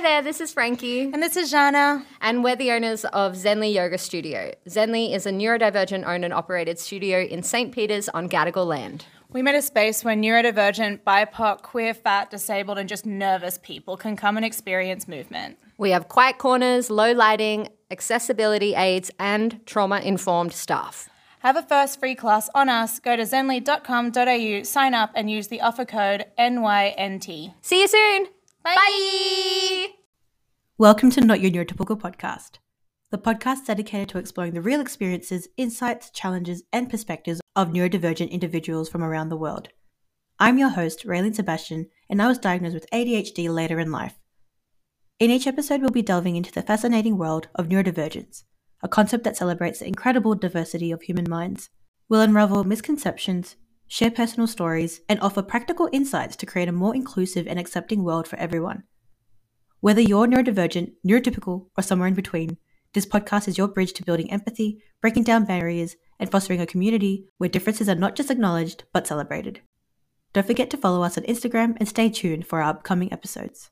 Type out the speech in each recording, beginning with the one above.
Hi there, this is Frankie. And this is Jana. And we're the owners of Zenly Yoga Studio. Zenly is a neurodivergent owned and operated studio in St. Peter's on Gadigal land. We made a space where neurodivergent, BIPOC, queer, fat, disabled, and just nervous people can come and experience movement. We have quiet corners, low lighting, accessibility aids, and trauma informed staff. Have a first free class on us. Go to zenly.com.au, sign up, and use the offer code NYNT. See you soon. Bye. Bye. Welcome to Not Your Neurotypical podcast, the podcast dedicated to exploring the real experiences, insights, challenges, and perspectives of neurodivergent individuals from around the world. I'm your host, Raylene Sebastian, and I was diagnosed with ADHD later in life. In each episode, we'll be delving into the fascinating world of neurodivergence, a concept that celebrates the incredible diversity of human minds. We'll unravel misconceptions, share personal stories, and offer practical insights to create a more inclusive and accepting world for everyone. Whether you're neurodivergent, neurotypical, or somewhere in between, this podcast is your bridge to building empathy, breaking down barriers, and fostering a community where differences are not just acknowledged, but celebrated. Don't forget to follow us on Instagram and stay tuned for our upcoming episodes.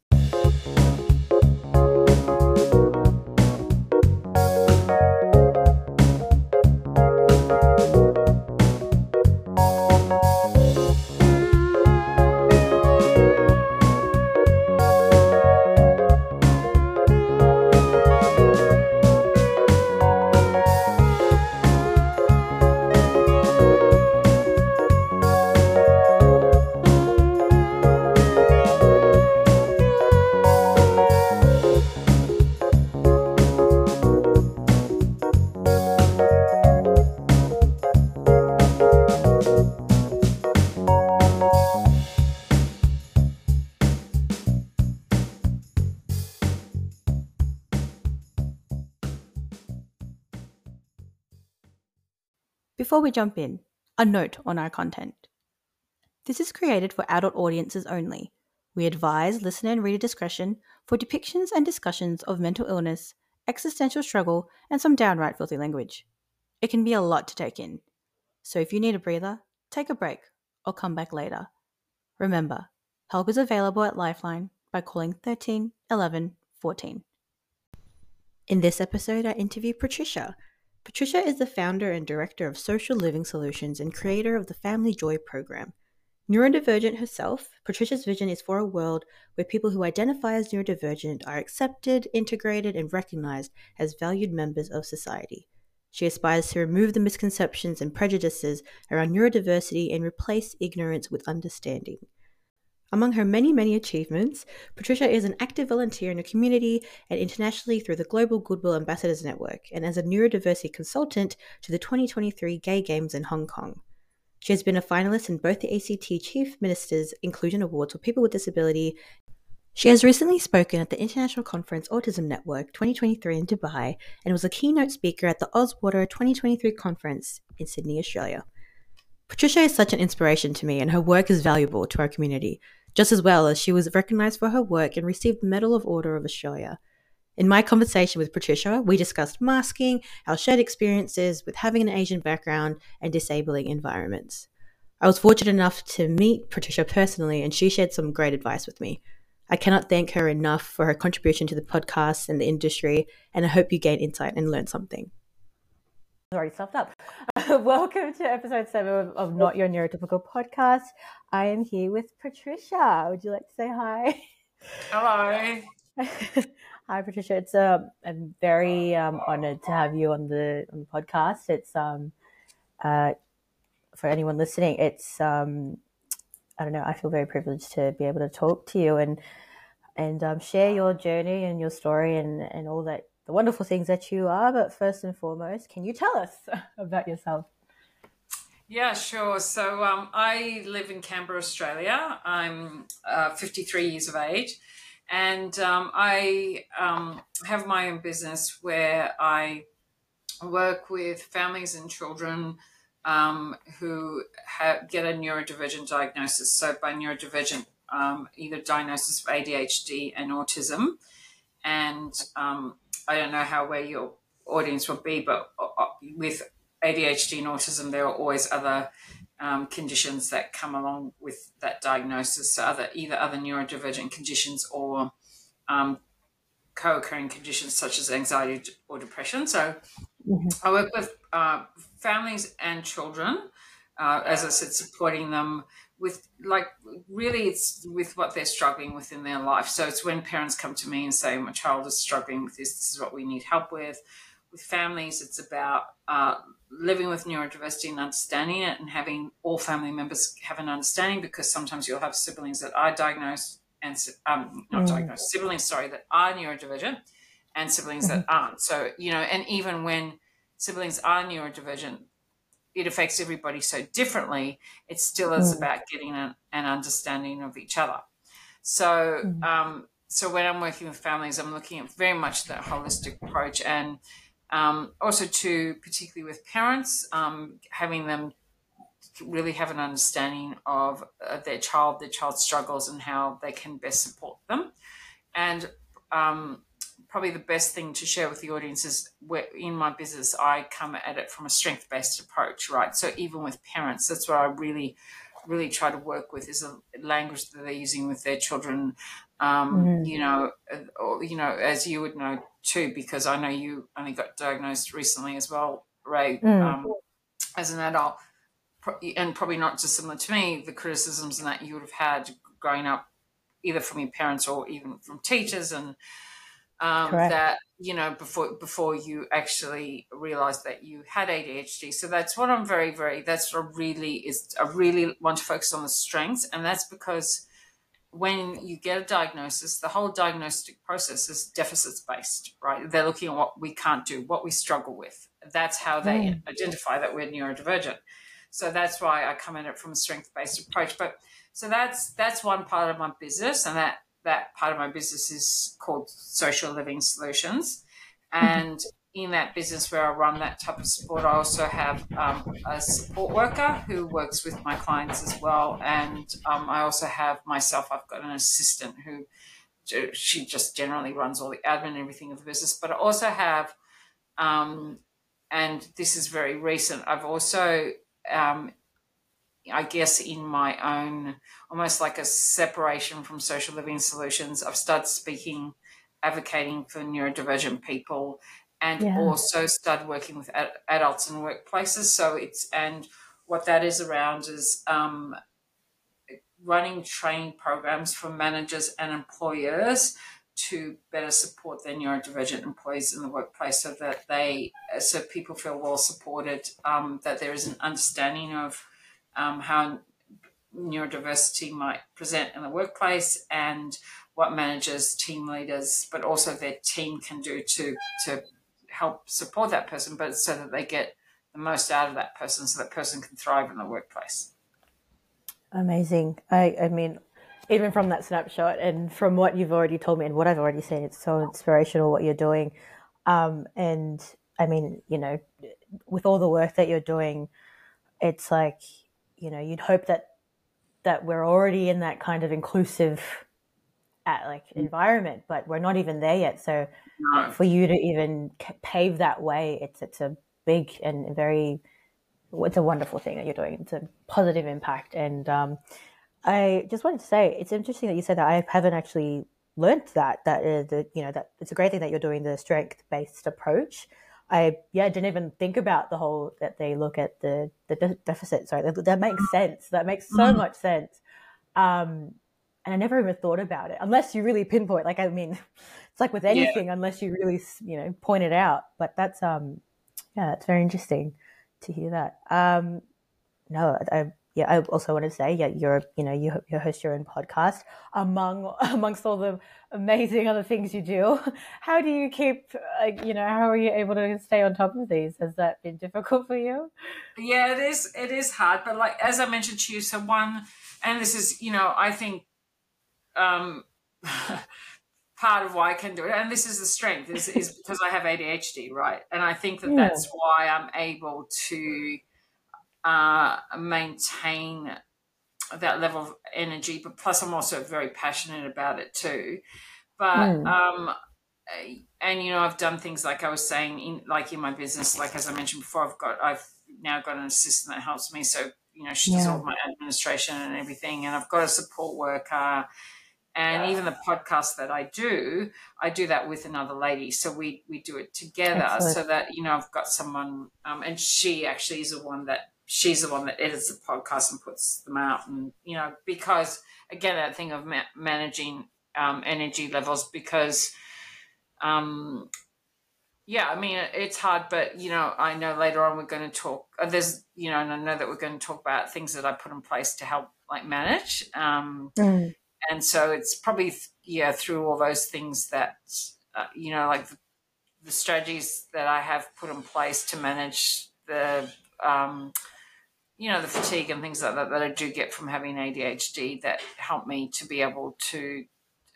Before we jump in, a note on our content. This is created for adult audiences only. We advise listener and reader discretion for depictions and discussions of mental illness, existential struggle, and some downright filthy language. It can be a lot to take in. So if you need a breather, take a break or come back later. Remember, help is available at Lifeline by calling 13 11 14. In this episode, I interview Patricia, Patricia is the founder and director of Social Living Solutions and creator of the Family Joy program. Neurodivergent herself, Patricia's vision is for a world where people who identify as neurodivergent are accepted, integrated, and recognized as valued members of society. She aspires to remove the misconceptions and prejudices around neurodiversity and replace ignorance with understanding. Among her many, many achievements, Patricia is an active volunteer in the community and internationally through the Global Goodwill Ambassadors Network and as a neurodiversity consultant to the 2023 Gay Games in Hong Kong. She has been a finalist in both the ACT Chief Minister's Inclusion Awards for People with Disability. She has recently spoken at the International Conference Autism Network 2023 in Dubai and was a keynote speaker at the Ozwater 2023 conference in Sydney, Australia. Patricia is such an inspiration to me, and her work is valuable to our community just as well as she was recognised for her work and received the Medal of Order of Australia. In my conversation with Patricia, we discussed masking, our shared experiences with having an Asian background, and disabling environments. I was fortunate enough to meet Patricia personally, and she shared some great advice with me. I cannot thank her enough for her contribution to the podcast and the industry, and I hope you gain insight and learn something already stuffed up. welcome to episode seven of, of, Not Your Neurotypical podcast. I am here with Patricia. Would you like to say hi? Hello. hi, Patricia. It's uh, I'm very um, honored to have you on the on the podcast. It's um, uh, for anyone listening, it's um, I don't know. I feel very privileged to be able to talk to you and and um, share your journey and your story and and all that the wonderful things that you are. But first and foremost, can you tell us about yourself? Yeah, sure. So um, I live in Canberra, Australia. I'm uh, 53 years of age, and um, I um, have my own business where I work with families and children um, who have, get a neurodivergent diagnosis. So by neurodivergent, um, either diagnosis of ADHD and autism, and um, I don't know how where your audience will be, but uh, uh, with ADHD and autism, there are always other um, conditions that come along with that diagnosis. So other either other neurodivergent conditions or um, co-occurring conditions such as anxiety or depression. So I work with uh, families and children, uh, as I said, supporting them with like really it's with what they're struggling with in their life. So it's when parents come to me and say, "My child is struggling with this. This is what we need help with." With families, it's about uh, living with neurodiversity and understanding it, and having all family members have an understanding. Because sometimes you'll have siblings that are diagnosed and um, not Mm. diagnosed siblings, sorry, that are neurodivergent, and siblings that aren't. So you know, and even when siblings are neurodivergent, it affects everybody so differently. It still is Mm. about getting an, an understanding of each other. So, Mm. um, so when I'm working with families, I'm looking at very much that holistic approach, and um, also to particularly with parents, um, having them really have an understanding of uh, their child, their child's struggles, and how they can best support them. And um, probably the best thing to share with the audience is where in my business I come at it from a strength based approach, right? So even with parents, that's what I really, really try to work with is a language that they're using with their children. Um, Mhm. You know, or, you know, as you would know too, because I know you only got diagnosed recently as well, Ray, Mm. um, as an adult, and probably not dissimilar to me, the criticisms that you would have had growing up, either from your parents or even from teachers and um, that you know before before you actually realize that you had ADHD. So that's what I'm very very that's what I really is I really want to focus on the strengths, and that's because when you get a diagnosis, the whole diagnostic process is deficits based, right? They're looking at what we can't do, what we struggle with. That's how they Mm. identify that we're neurodivergent. So that's why I come at it from a strength based approach. But so that's that's one part of my business, and that that part of my business is called Social Living Solutions. And in that business where I run that type of support, I also have um, a support worker who works with my clients as well. And um, I also have myself, I've got an assistant who she just generally runs all the admin and everything of the business. But I also have, um, and this is very recent, I've also, um, I guess, in my own, almost like a separation from social living solutions, I've started speaking, advocating for neurodivergent people and Yeah. also started working with ad- adults in workplaces. So it's, and what that is around is um, running training programs for managers and employers to better support their neurodivergent employees in the workplace so that they so people feel well supported um, that there is an understanding of um, how neurodiversity might present in the workplace and what managers team leaders but also their team can do to to help support that person but so that they get the most out of that person so that person can thrive in the workplace Amazing. I, I mean, even from that snapshot and from what you've already told me and what I've already seen, it's so inspirational what you're doing. Um, and I mean, you know, with all the work that you're doing, it's like, you know, you'd hope that that we're already in that kind of inclusive at like environment, but we're not even there yet. So no. for you to even pave that way, it's it's a big and very it's a wonderful thing that you're doing. It's a positive impact, and um, I just wanted to say it's interesting that you said that. I haven't actually learnt that that uh, the you know that it's a great thing that you're doing the strength based approach. I yeah didn't even think about the whole that they look at the the de- deficit. Sorry, that, that makes sense. That makes so Mhm. much sense. Um, and I never even thought about it unless you really pinpoint. Like I mean, it's like with Yeah. anything, unless you really you know point it out. But that's um yeah, it's very interesting to hear that. Um, no, I yeah, I also want to say yeah, you're you know you you host your own podcast among amongst all the amazing other things you do. How do you keep like you know how are you able to stay on top of these? Has that been difficult for you? Yeah, it is. It is hard, but like as I mentioned to you, so one, and this is, you know, I think, um, part of why I can do it, and this is the strength, is is because I have ADHD, right? And I think that Yeah. that's why I'm able to uh, maintain that level of energy. But plus, I'm also very passionate about it too. But Mm. um, and you know, I've done things like I was saying, in like in my business, like as I mentioned before, I've got I've now got an assistant that helps me. So you know, she does Yeah. all my administration and everything, and I've got a support worker, and even the podcast that I do, I do that with another lady. So we we do it together, Excellent. so that you know I've got someone, um, and she actually is the one that she's the one that edits the podcast and puts them out, and you know because again that thing of ma- managing um, energy levels because. Um, yeah, I mean it's hard, but you know I know later on we're going to talk. Uh, there's you know, and I know that we're going to talk about things that I put in place to help like manage. Um, Mm. and so it's probably yeah through all those things that uh, you know like the, the strategies that i have put in place to manage the um, you know the fatigue and things like that that i do get from having adhd that help me to be able to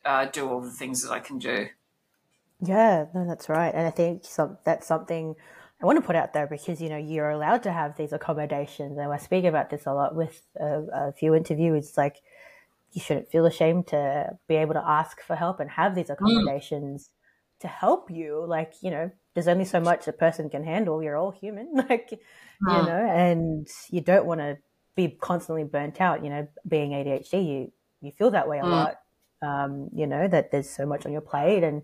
uh, do all the things that i can do Yeah, no, that's right. And I think some, that's something I want to put out there because, you know, you're allowed to have these accommodations. And I speak about this a lot with a, a few interviews. Like, you shouldn't feel ashamed to be able to ask for help and have these accommodations to help you. Like, you know, there's only so much a person can handle. You're all human. Like, you know, and you don't want to be constantly burnt out. You know, being ADHD, you, you feel that way a Mm. lot. Um, you know, that there's so much on your plate and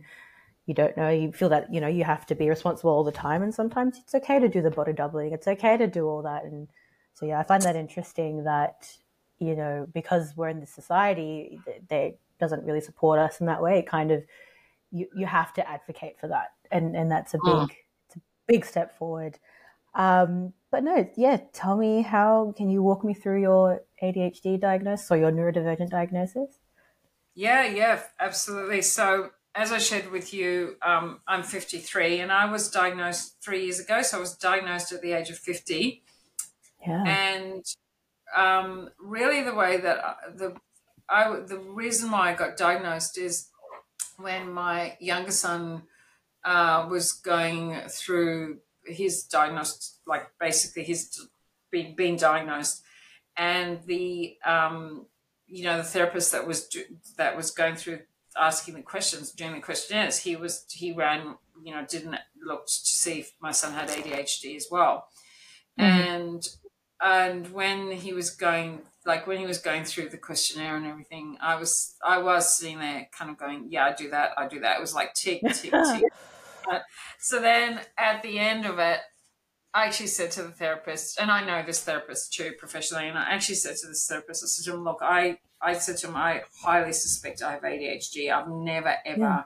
you don't know, you feel that, you know, you have to be responsible all the time. And sometimes it's okay to do the body doubling. It's okay to do all that. And so, yeah, I find that interesting that, you know, because we're in this society that that doesn't really support us in that way, it kind of, you, you have to advocate for that. And, and that's a big, Mm. it's a big step forward. Um, but no, yeah, tell me how, can you walk me through your ADHD diagnosis or your neurodivergent diagnosis? Yeah, yeah, absolutely. So, as I shared with you, um, I'm 53 and I was diagnosed three years ago. So, I was diagnosed at the age of 50. Yeah. And um, really, the way that I, the I, the reason why I got diagnosed is when my younger son uh, was going through his diagnosed, like basically his being being diagnosed, and the um, you know the therapist that was that was going through asking the questions doing the questionnaires he was he ran you know didn't look to see if my son had adhd as well. And and when he was going like when he was going through the questionnaire and everything i was i was sitting there kind of going yeah i do that i do that it was like tick tick tick But- so then at the end of it I actually said to the therapist, and I know this therapist too professionally, and I actually said to this therapist, I said to him, look, I, I said to him, I highly suspect I have ADHD. I've never ever Yeah.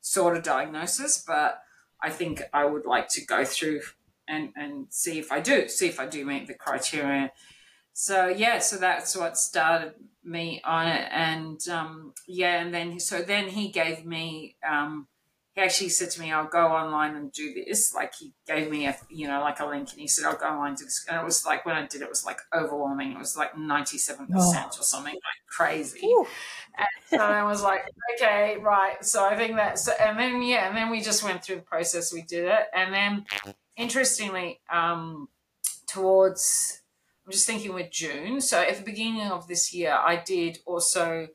sought a diagnosis, but I think I would like to go through and, and see if I do, see if I do meet the criteria. So yeah, so that's what started me on it, and um, yeah, and then so then he gave me um, he actually said to me, I'll go online and do this. Like he gave me a, you know, like a link and he said, I'll go online and do this. And it was like, when I did it, was like overwhelming. It was like 97% Oh. or something like crazy. Ooh. And so I was like, okay, right. So I think that's and then, yeah, and then we just went through the process. We did it. And then interestingly, um, towards, I'm just thinking with June. So at the beginning of this year, I did also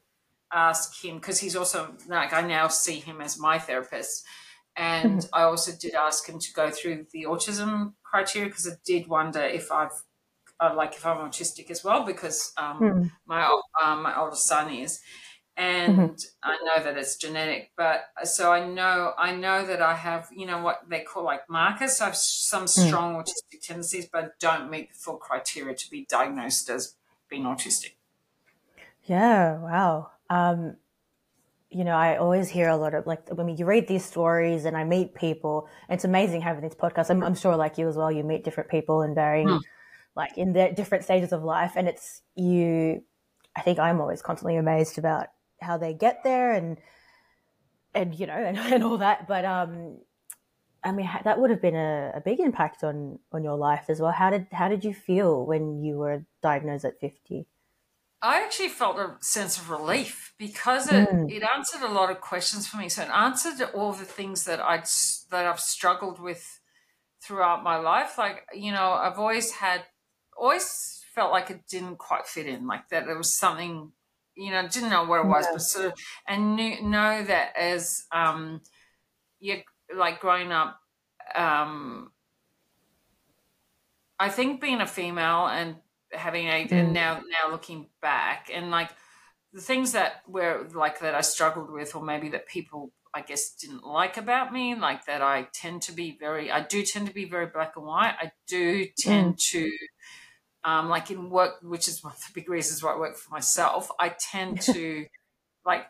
ask him because he's also like I now see him as my therapist, and I also did ask him to go through the autism criteria because I did wonder if I've uh, like if I'm autistic as well because um, Mm. my um, my older son is, and I know that it's genetic. But uh, so I know I know that I have you know what they call like markers. So I have some strong autistic tendencies, but don't meet the full criteria to be diagnosed as being autistic. Yeah, wow. Um, you know, I always hear a lot of like, I mean, you read these stories and I meet people. It's amazing having these podcasts. I'm, I'm sure, like you as well, you meet different people in varying, Hmm. like in their different stages of life. And it's you, I think I'm always constantly amazed about how they get there and, and, you know, and, and all that. But, um, I mean, that would have been a, a big impact on, on your life as well. How did, how did you feel when you were diagnosed at 50? I actually felt a sense of relief because it, Mm. it answered a lot of questions for me. So it answered all the things that I'd that I've struggled with throughout my life. Like you know, I've always had, always felt like it didn't quite fit in. Like that there was something, you know, didn't know what it was, but sort of and knew, know that as um, you're like growing up, um, I think being a female and having a and Mm. now now looking back and like the things that were like that I struggled with, or maybe that people I guess didn't like about me, like that I tend to be very, I do tend to be very black and white. I do tend mm. to, um, like in work, which is one of the big reasons why I work for myself. I tend to, like,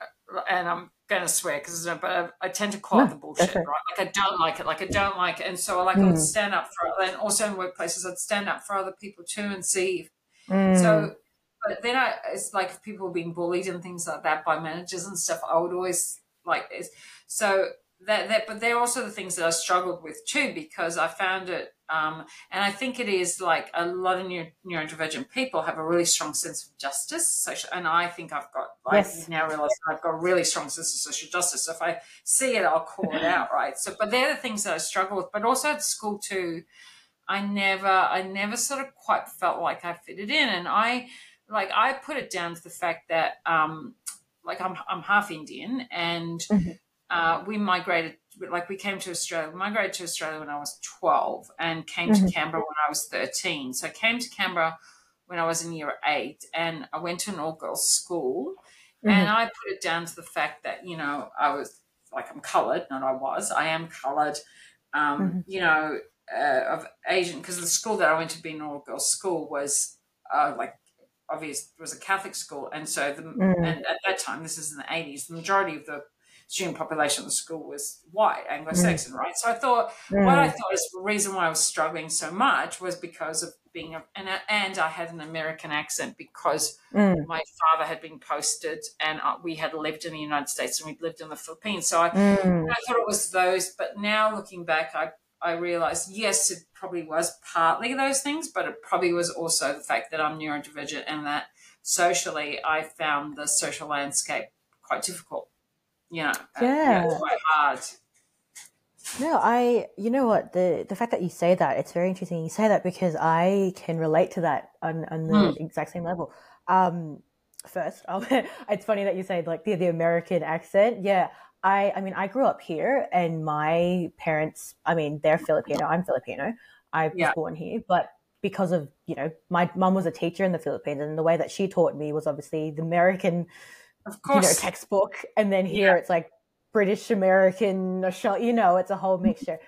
and I'm going to swear because, but I, I, tend to call no, the bullshit, right. right? Like I don't like it, like I don't like it, and so I like mm. I would stand up for, and also in workplaces I'd stand up for other people too and see. Mm. So but then I, it's like people being bullied and things like that by managers and stuff. I would always like this. So that, that, but they're also the things that I struggled with too, because I found it, um, and I think it is like a lot of neuro, neurodivergent people have a really strong sense of justice. Social, and I think I've got, I yes. now realize I've got a really strong sense of social justice. So if I see it, I'll call it out, right? So, but they're the things that I struggle with, but also at school too. I never, I never sort of quite felt like I fitted in, and I, like I put it down to the fact that um, like I'm I'm half Indian and mm-hmm. uh, we migrated like we came to Australia migrated to Australia when I was 12 and came mm-hmm. to Canberra when I was 13 so I came to Canberra when I was in year 8 and I went to an all girls school mm-hmm. and I put it down to the fact that you know I was like I'm colored not I was I am colored um, mm-hmm. you know uh, of Asian because the school that I went to be an all girls school was uh, like obvious was a Catholic school, and so the mm. and at that time, this is in the eighties, the majority of the student population of the school was white Anglo-Saxon, mm. right? So I thought mm. what I thought is the reason why I was struggling so much was because of being a, and and I had an American accent because mm. my father had been posted and uh, we had lived in the United States and we'd lived in the Philippines. So I, mm. I thought it was those, but now looking back, I I realized, yes, it probably was partly those things, but it probably was also the fact that I'm neurodivergent and that socially I found the social landscape quite difficult. Know, yeah, uh, quite hard. No, I. You know what the the fact that you say that it's very interesting. You say that because I can relate to that on on the mm. exact same level. Um, first, it's funny that you say like the the American accent. Yeah, I, I mean, I grew up here, and my parents, I mean, they're Filipino. I'm Filipino. I was yeah. born here, but because of you know, my mum was a teacher in the Philippines, and the way that she taught me was obviously the American, you know, textbook, and then here yeah. it's like British American, you know, it's a whole mm-hmm. mixture.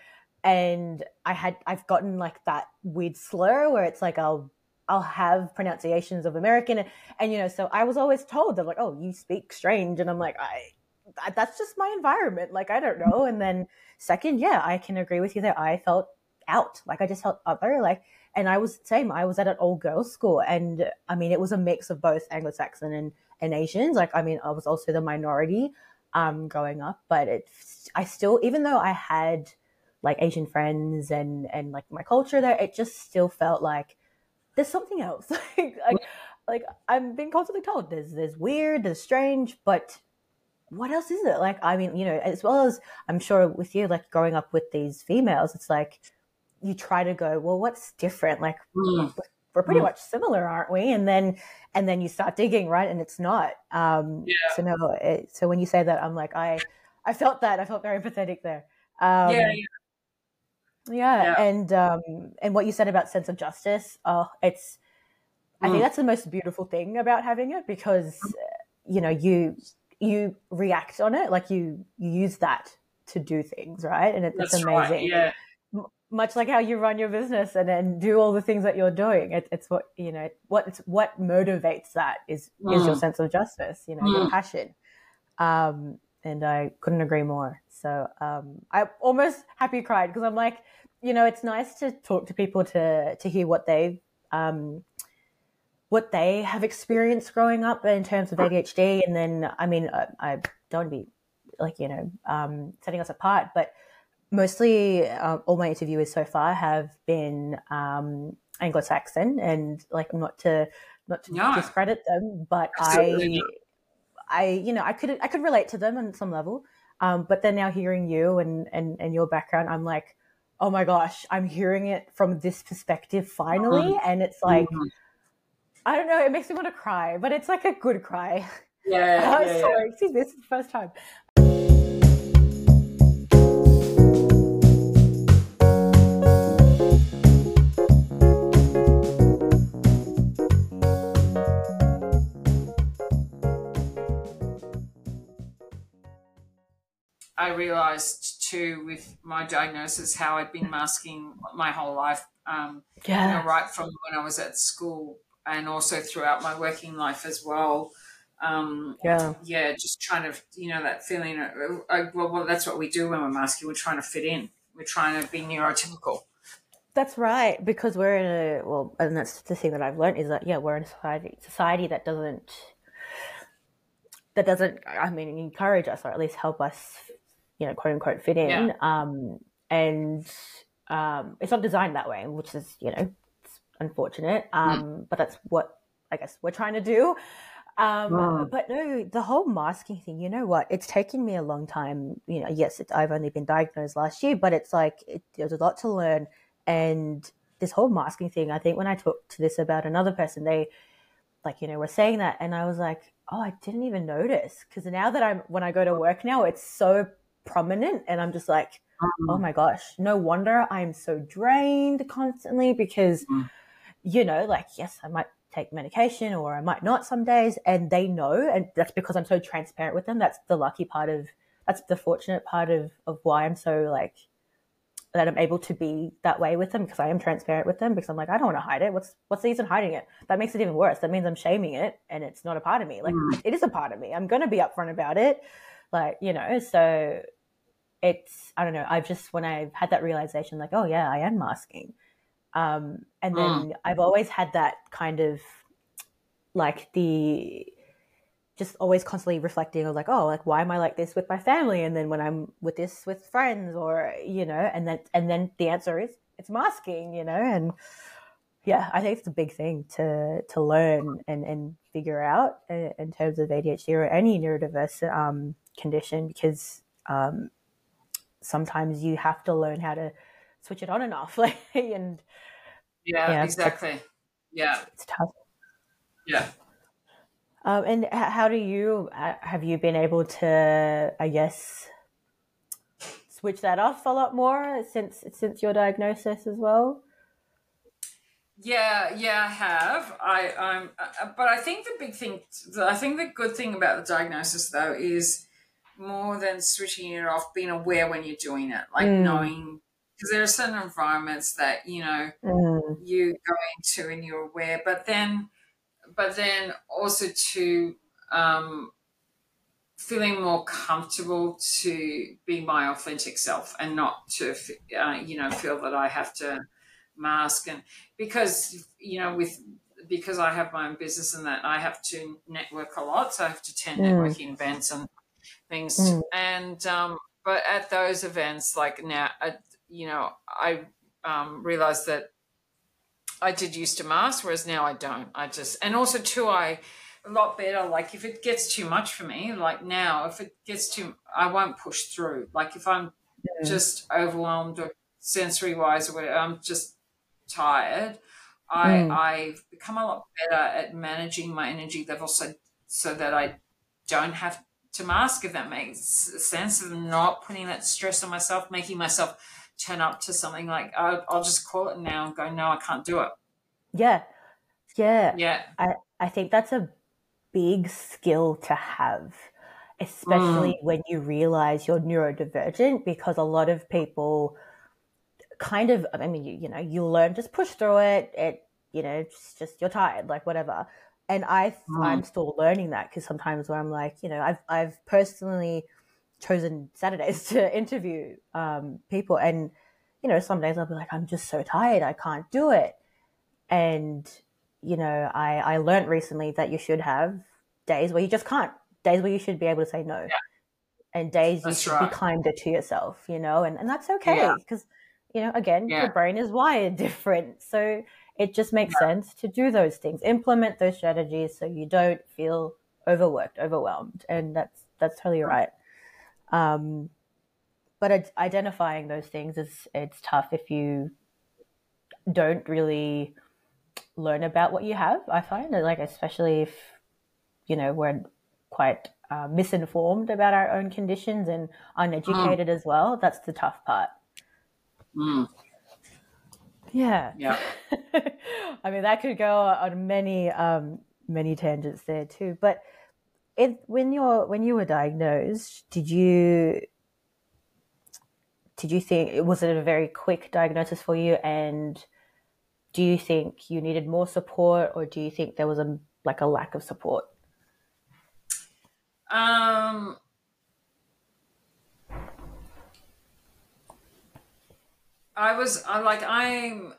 and I had, I've gotten like that weird slur where it's like I'll I'll have pronunciations of American and, and, you know, so I was always told that like, oh, you speak strange. And I'm like, I that's just my environment. Like, I don't know. And then second, yeah, I can agree with you that I felt out. Like I just felt other. Like, and I was same. I was at an all girls school, and I mean, it was a mix of both Anglo-Saxon and and Asians. Like, I mean, I was also the minority um, growing up, but it, I still, even though I had like Asian friends and and like my culture there, it just still felt like there's something else. like, like, like I'm being constantly told there's there's weird, there's strange, but what else is it? Like, I mean, you know, as well as I'm sure with you, like growing up with these females, it's like you try to go, well, what's different? Like, mm. We're pretty mm. much similar, aren't we? And then, and then you start digging, right? And it's not. Um, yeah. So no, it, so when you say that, I'm like, I, I felt that. I felt very empathetic there. Um, yeah, yeah. Yeah, and um, and what you said about sense of justice, oh, it's. I think mm. that's the most beautiful thing about having it because, mm. you know, you you react on it, like you, you use that to do things, right? And it, it's amazing. Right, yeah. Much like how you run your business and, and do all the things that you're doing. It, it's what, you know, what, it's what motivates that is, mm. is your mm. sense of justice, you know, mm. your passion. Um, and I couldn't agree more. So, um, I almost happy cried because I'm like, you know, it's nice to talk to people to, to hear what they've, um, what they have experienced growing up in terms of ADHD. And then, I mean, I, I don't be like, you know, um, setting us apart, but mostly uh, all my interviewers so far have been um, Anglo-Saxon and like not to, not to no. discredit them, but Absolutely. I, I, you know, I could, I could relate to them on some level. Um, but then now hearing you and, and, and your background, I'm like, oh my gosh, I'm hearing it from this perspective finally. Mm-hmm. And it's like, mm-hmm I don't know. It makes me want to cry, but it's like a good cry. Yeah. oh, yeah, sorry. Excuse me. This is the first time. I realized too with my diagnosis how I'd been masking my whole life. Um, Yeah. you know, right from when I was at school and also throughout my working life as well. Um, Yeah. yeah, just trying to, you know, that feeling. Of, uh, well, well, that's what we do when we're masking. We're trying to fit in. We're trying to be neurotypical. That's right, because we're in a well, and that's the thing that I've learned is that yeah, we're in a society society that doesn't that doesn't I mean encourage us or at least help us, you know, quote unquote fit in. Yeah. Um, and um, it's not designed that way, which is you know it's unfortunate. Um, but that's what I guess we're trying to do. Um, But no, the whole masking thing, you know what? It's taken me a long time. You know, yes, it, I've only been diagnosed last year, but it's like it, there's a lot to learn. And this whole masking thing, I think when I talked to this about another person, they like, you know, were saying that. And I was like, oh, I didn't even notice. Because now that I'm, when I go to work now, it's so prominent. And I'm just like, oh mm. my gosh, no wonder I'm so drained constantly because, mm. you know, like, yes, I might take medication or I might not some days. And they know. And that's because I'm so transparent with them. That's the lucky part of, that's the fortunate part of, of why I'm so like, that I'm able to be that way with them because I am transparent with them because I'm like I don't want to hide it. What's what's the use in hiding it? That makes it even worse. That means I'm shaming it and it's not a part of me. Like mm. it is a part of me. I'm gonna be upfront about it. Like you know, so it's I don't know. I've just when I've had that realization, like oh yeah, I am masking. Um, and then I've always had that kind of like the just always constantly reflecting of like, oh, like why am I like this with my family? And then when I'm with this with friends or you know, and then and then the answer is it's masking, you know, and yeah, I think it's a big thing to to learn and and figure out in, in terms of ADHD or any neurodiverse um, condition because um, sometimes you have to learn how to switch it on and off, like and Yeah, Yeah, exactly. Yeah, it's tough. yeah. Um, and how do you uh, have you been able to, I guess, switch that off a lot more since since your diagnosis as well? Yeah, yeah, I have. I, I'm, uh, but I think the big thing, I think the good thing about the diagnosis though is more than switching it off, being aware when you're doing it, like Mm. knowing because there are certain environments that you know Mm, you go into and you're aware, but then, but then also to um, feeling more comfortable to be my authentic self and not to, uh, you know, feel that I have to mask and because you know with because I have my own business and that I have to network a lot, so I have to attend Mm. networking events and things. Mm. And um, but at those events, like now, uh, you know, I um, realized that I did used to mask, whereas now I don't. I just and also too, I a lot better. Like if it gets too much for me, like now, if it gets too, I won't push through. Like if I'm just overwhelmed or sensory wise or whatever, I'm just tired. I Mm. I've become a lot better at managing my energy level so so that I don't have to mask if that makes sense of not putting that stress on myself, making myself turn up to something like I'll, I'll just call it now and go, no, I can't do it. yeah, yeah. Yeah, I I think that's a big skill to have, especially mm. when you realize you're neurodivergent, because a lot of people kind of, I mean, you, you know, you learn just push through it. It, you know, it's just you're tired, like whatever. And I, I'm still learning that because sometimes where I'm like, you know, I've, I've personally chosen Saturdays to interview um, people, and you know, some days I'll be like, I'm just so tired, I can't do it. And you know, I, I learned recently that you should have days where you just can't, days where you should be able to say no. And days That's you should right. be kinder to yourself, you know, and, and that's okay Yeah. because, you know, again, Yeah. your brain is wired different. So it just makes sense to do those things, implement those strategies so you don't feel overworked, overwhelmed. And that's, that's totally right. Um, but identifying those things is, it's tough if you don't really learn about what you have. I find like, especially if you know we're quite uh, misinformed about our own conditions and uneducated as well. That's the tough part. Mm, Yeah, yeah. I mean that could go on many um, many tangents there too. But it, when you're when you were diagnosed, did you did you think it was it a very quick diagnosis for you and do you think you needed more support or do you think there was a like a lack of support um I was I like I'm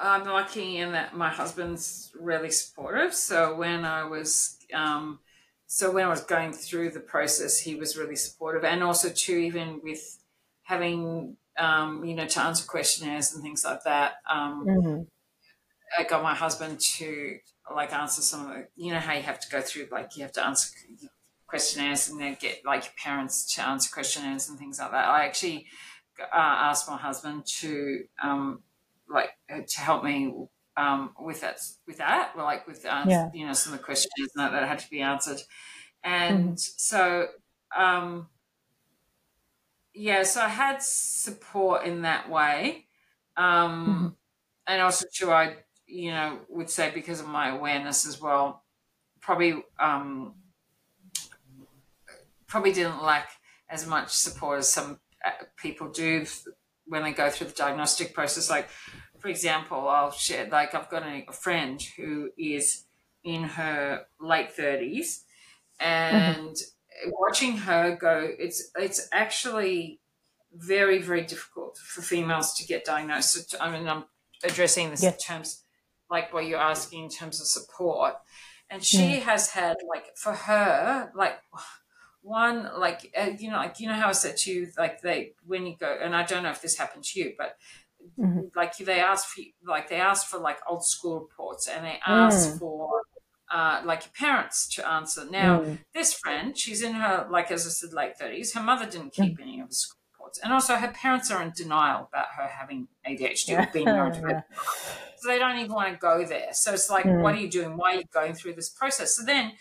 I'm lucky in that my husband's really supportive. So when I was um, so when I was going through the process, he was really supportive, and also too even with having um, you know to answer questionnaires and things like that. Um, mm-hmm. I got my husband to like answer some of the you know how you have to go through like you have to answer questionnaires and then get like your parents to answer questionnaires and things like that. I actually uh, asked my husband to um, like uh, to help me um, with that with that like with uh, yeah. you know some of the questions that, that had to be answered and mm-hmm. so um, yeah so i had support in that way um, mm-hmm. and also too i you know would say because of my awareness as well probably um, probably didn't lack as much support as some people do when they go through the diagnostic process like for example, I'll share like I've got a, a friend who is in her late 30s and mm-hmm. watching her go it's it's actually very very difficult for females to get diagnosed i mean i'm addressing this in terms like what you're asking in terms of support and she mm. has had like for her like one like uh, you know like you know how i said to you like they when you go and i don't know if this happened to you but Mm-hmm. Like they ask for like they ask for like old school reports and they ask mm. for uh, like your parents to answer. Now mm. this friend, she's in her like as I said late thirties. Her mother didn't keep mm. any of the school reports, and also her parents are in denial about her having ADHD yeah. or being neurodivergent. so they don't even want to go there. So it's like, mm. what are you doing? Why are you going through this process? So then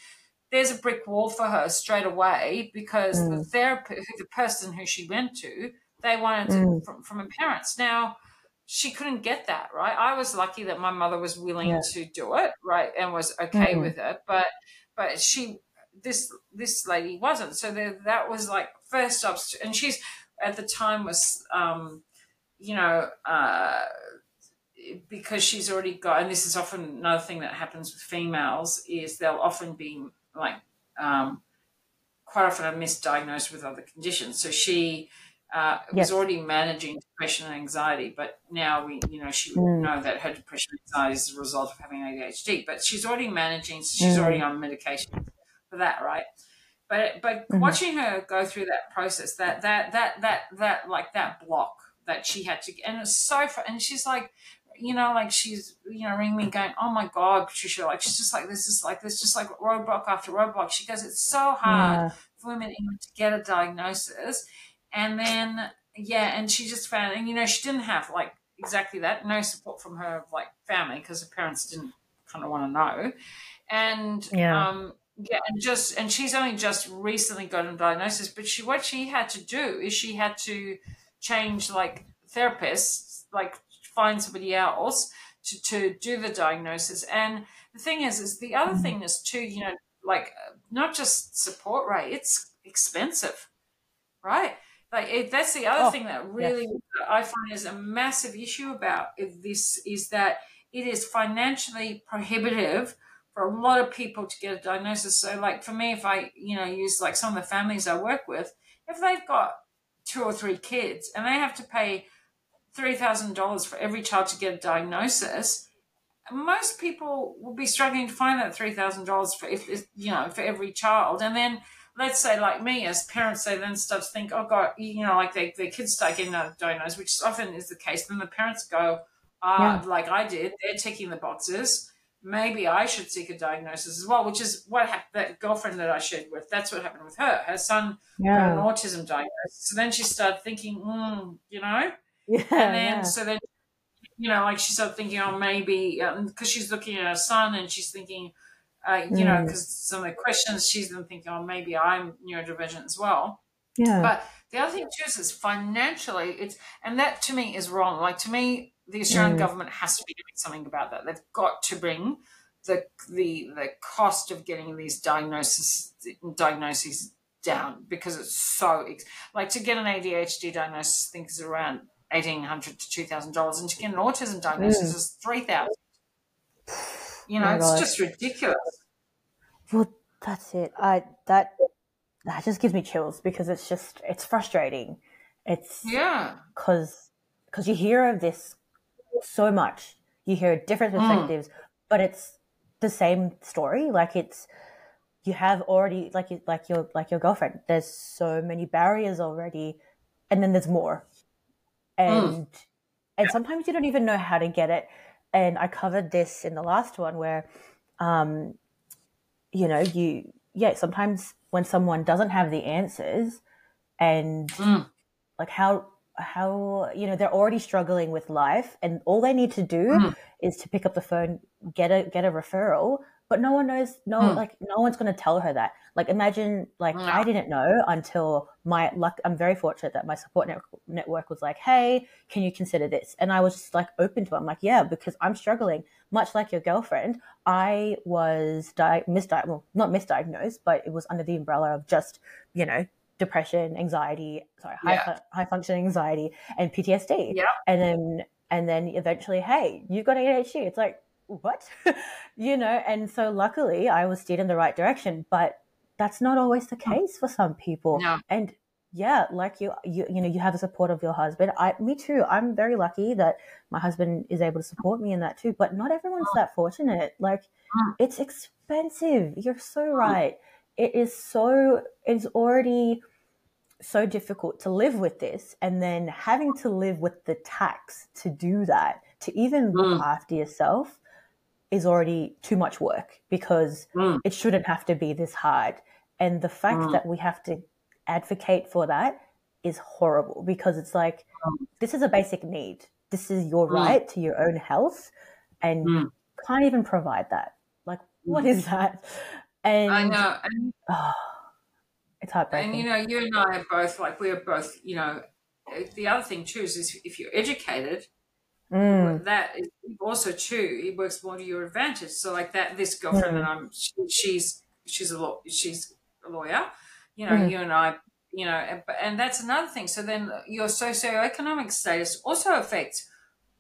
there's a brick wall for her straight away because the mm. therapist, the person who she went to, they wanted to, mm. from, from her parents. Now, she couldn't get that right i was lucky that my mother was willing yeah. to do it right and was okay mm-hmm. with it but but she this this lady wasn't so there, that was like first obst- and she's at the time was um you know uh because she's already got and this is often another thing that happens with females is they'll often be like um quite often are misdiagnosed with other conditions so she uh, yes. was already managing depression and anxiety, but now we, you know, she mm. know that her depression and anxiety is a result of having ADHD. But she's already managing, so she's mm. already on medication for that, right? But but mm-hmm. watching her go through that process, that that that that that like that block that she had to, and it's so, and she's like, you know, like she's, you know, ringing me going, oh my God, Patricia, like she's just like, this is like, this just like roadblock after roadblock. She goes, it's so hard yeah. for women even to get a diagnosis. And then, yeah, and she just found, and you know, she didn't have like exactly that, no support from her like family because her parents didn't kind of want to know. And, yeah. um, yeah, and just and she's only just recently got a diagnosis, but she what she had to do is she had to change like therapists, like find somebody else to, to do the diagnosis. And the thing is, is the other mm-hmm. thing is too, you know, like not just support rate, it's expensive, right? Like it, that's the other oh, thing that really yes. I find is a massive issue about this is that it is financially prohibitive for a lot of people to get a diagnosis. So, like for me, if I you know use like some of the families I work with, if they've got two or three kids and they have to pay three thousand dollars for every child to get a diagnosis, most people will be struggling to find that three thousand dollars for if you know for every child, and then let's say like me as parents they then start to think oh god you know like they, their kids start getting diagnosed which often is the case. Then the parents go ah yeah. like i did they're ticking the boxes. Maybe i should seek a diagnosis as well which is what happened that girlfriend that i shared with that's what happened with her. Her son yeah. got an autism diagnosis. So then she started thinking mm, you know yeah, and then yeah. so then you know like she started thinking oh maybe because um, she's looking at her son and she's thinking uh, you mm. know, because some of the questions she's been thinking, oh, maybe I'm neurodivergent as well. Yeah. But the other thing too is financially, it's and that to me is wrong. Like to me, the Australian mm. government has to be doing something about that. They've got to bring the the the cost of getting these diagnosis diagnoses down because it's so like to get an ADHD diagnosis, I think is around eighteen hundred to two thousand dollars, and to get an autism diagnosis mm. is three thousand. You know, Oh it's God. just ridiculous. Well, that's it. I that that just gives me chills because it's just it's frustrating. It's Yeah, because because you hear of this so much. You hear different mm. perspectives, but it's the same story. Like it's you have already like you like your like your girlfriend. There's so many barriers already, and then there's more, and and sometimes you don't even know how to get it. And I covered this in the last one where, um, you know, you yeah sometimes when someone doesn't have the answers, and Mm. like how how you know they're already struggling with life and all they need to do Mm. is to pick up the phone get a get a referral but no one knows no Mm. like no one's going to tell her that like imagine like No. i didn't know until my luck i'm very fortunate that my support net- network was like hey can you consider this and i was just like open to it i'm like yeah because i'm struggling much like your girlfriend i was di- misdiagnosed well not misdiagnosed but it was under the umbrella of just you know depression anxiety sorry high, Yeah. fu- high functioning anxiety and ptsd Yeah. and then and then eventually hey you've got adhd it's like what? You know and so luckily i was steered in the right direction but that's not always the case for some people. No. and yeah like you, you you know you have the support of your husband. I me too. I'm very lucky that my husband is able to support me in that too but not everyone's that fortunate. Like Mm. it's expensive. You're so right. It is so it's already so difficult to live with this and then having to live with the tax to do that to even look Mm. after yourself is already too much work because Mm. it shouldn't have to be this hard and the fact Mm. that we have to advocate for that is horrible because it's like this is a basic need this is your Mm. right to your own health and Mm. you can't even provide that like what is that and I know, and oh, it's heartbreaking And you know, you and I are both like we're both. You know, the other thing too is, is if you're educated, Mm. that is also true. it works more to your advantage. So like that, this girlfriend and I'm, she, she's she's a law, she's a lawyer. You know, Mhm. you and I, you know, and, and that's another thing. So then your socioeconomic status also affects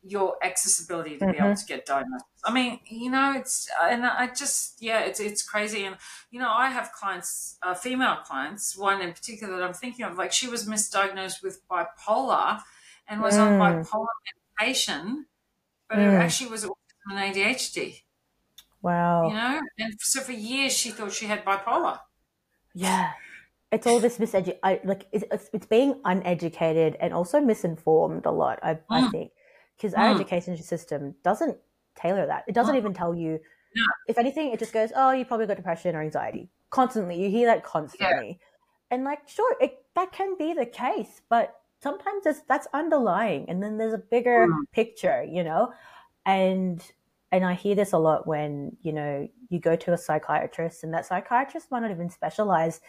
your accessibility to be able to get diagnosed. I mean, you know, it's and I just yeah, it's it's crazy. And you know, I have clients, uh, female clients, one in particular that I'm thinking of. Like she was misdiagnosed with bipolar and was on Mm. bipolar medication, but it Mm. actually was autism and ADHD. wow You know, and so for years she thought she had bipolar. Yeah, it's all this misedu- I like it's, it's being uneducated and also misinformed a lot. I I Mm. think because our Mm. education system doesn't tailor that. It doesn't even tell you. No. If anything, it just goes, "Oh, you probably got depression or anxiety." Constantly, you hear that constantly, and like, sure, it that can be the case, but sometimes it's, that's underlying, and then there's a bigger Mm. picture, you know, and and I hear this a lot when you know you go to a psychiatrist, and that psychiatrist might not even specialize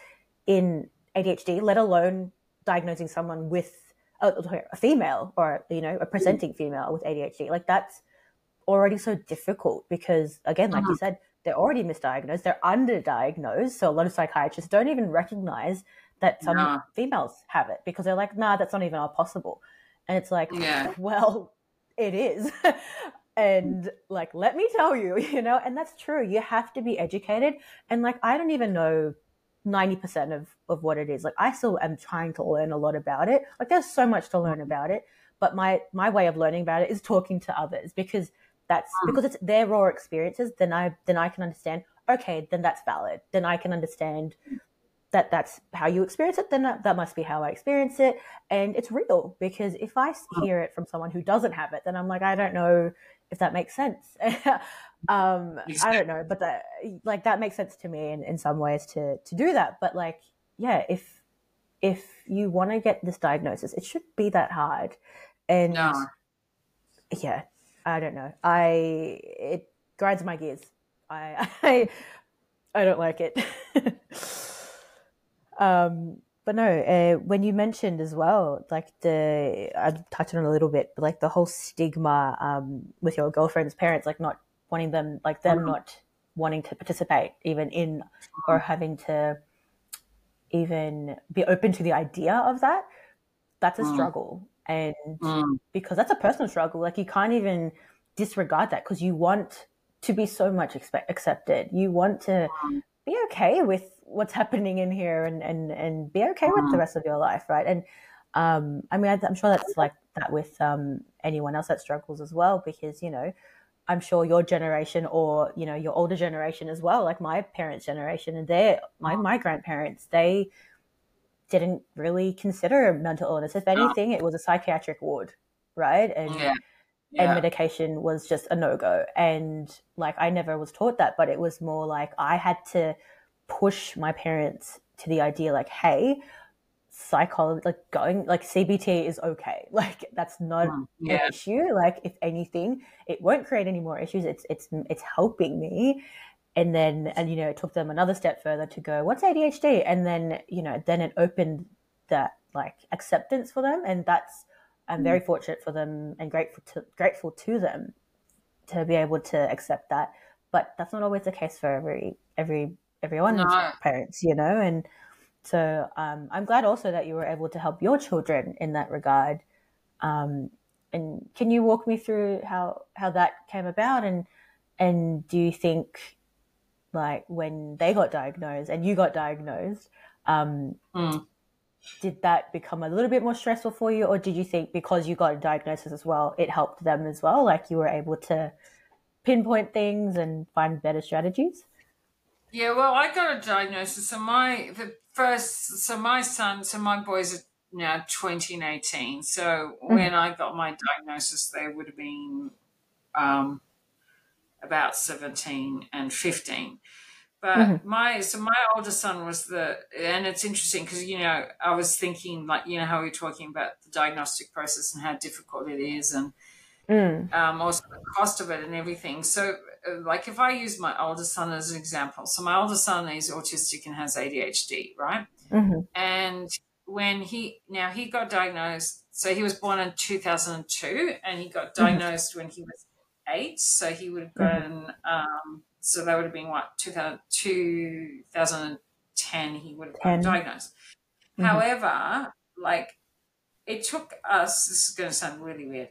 in ADHD, let alone diagnosing someone with a, a female or you know a presenting female with ADHD. Like that's already so difficult because again, like you said, they're already misdiagnosed, they're underdiagnosed. So a lot of psychiatrists don't even recognize that some No. females have it because they're like, nah, that's not even possible. And it's like, Yeah. well, it is. and like, let me tell you, you know, and that's true. You have to be educated. And like, I don't even know 90% of, of what it is. Like, I still am trying to learn a lot about it. Like, there's so much to learn about it. But my, my way of learning about it is talking to others because that's mm. because it's their raw experiences. Then I, then I can understand, okay, then that's valid. Then I can understand that that's how you experience it, then that, that must be how I experience it. And it's real because if I hear it from someone who doesn't have it, then I'm like, I don't know if that makes sense. um, I don't know, but that, like, that makes sense to me in, in some ways to, to do that. But like, yeah, if, if you want to get this diagnosis, it should be that hard. And No. yeah, I don't know. I, it grinds my gears. I, I, I don't like it. um, but no, uh, when you mentioned as well, like the I touched on it a little bit, but like the whole stigma um, with your girlfriend's parents, like not wanting them, like them Mhm. not wanting to participate even in or having to even be open to the idea of that, that's a Mm. struggle. And Mm. because that's a personal struggle, like you can't even disregard that because you want to be so much expect- accepted. You want to Mm. be okay with what's happening in here and, and, and be okay with the Mm. rest of your life, right? And um, I mean, I, I'm sure that's like that with um, anyone else that struggles as well, because, you know, I'm sure your generation or, you know, your older generation as well, like my parents' generation and their, my, my grandparents, they didn't really consider mental illness. If anything, it was a psychiatric ward, right? And, Yeah. and medication was just a no go. And like I never was taught that, but it was more like I had to push my parents to the idea like, hey, psychology, like going, like CBT is okay. Like that's not Mm. an issue. Like if anything, it won't create any more issues. It's it's it's helping me. And then and you know it took them another step further to go, what's ADHD? And then you know then it opened that like acceptance for them, and that's I'm very fortunate for them and grateful to grateful to them to be able to accept that. But that's not always the case for every every everyone's No. parents, you know. And so um, I'm glad also that you were able to help your children in that regard. Um, and can you walk me through how how that came about? And and do you think like when they got diagnosed and you got diagnosed, um, Mm. did that become a little bit more stressful for you, or did you think because you got a diagnosis as well, it helped them as well? Like you were able to pinpoint things and find better strategies? Yeah, well, I got a diagnosis. So my the first, so my son, so my boys are now twenty and eighteen. So when I got my diagnosis, they would have been um, about seventeen and fifteen. But my so my older son was the, and it's interesting because you know I was thinking like you know how we are talking about the diagnostic process and how difficult it is and Mm. um, also the cost of it and everything. So, like, if I use my oldest son as an example, so my oldest son is autistic and has ADHD, right? hmm And when he now he got diagnosed, so he was born in two thousand and two, and he got diagnosed when he was eight. So he would have gotten, um, so that would have been what 2000, 2010 He would have 10. diagnosed. However, like, it took us. This is going to sound really weird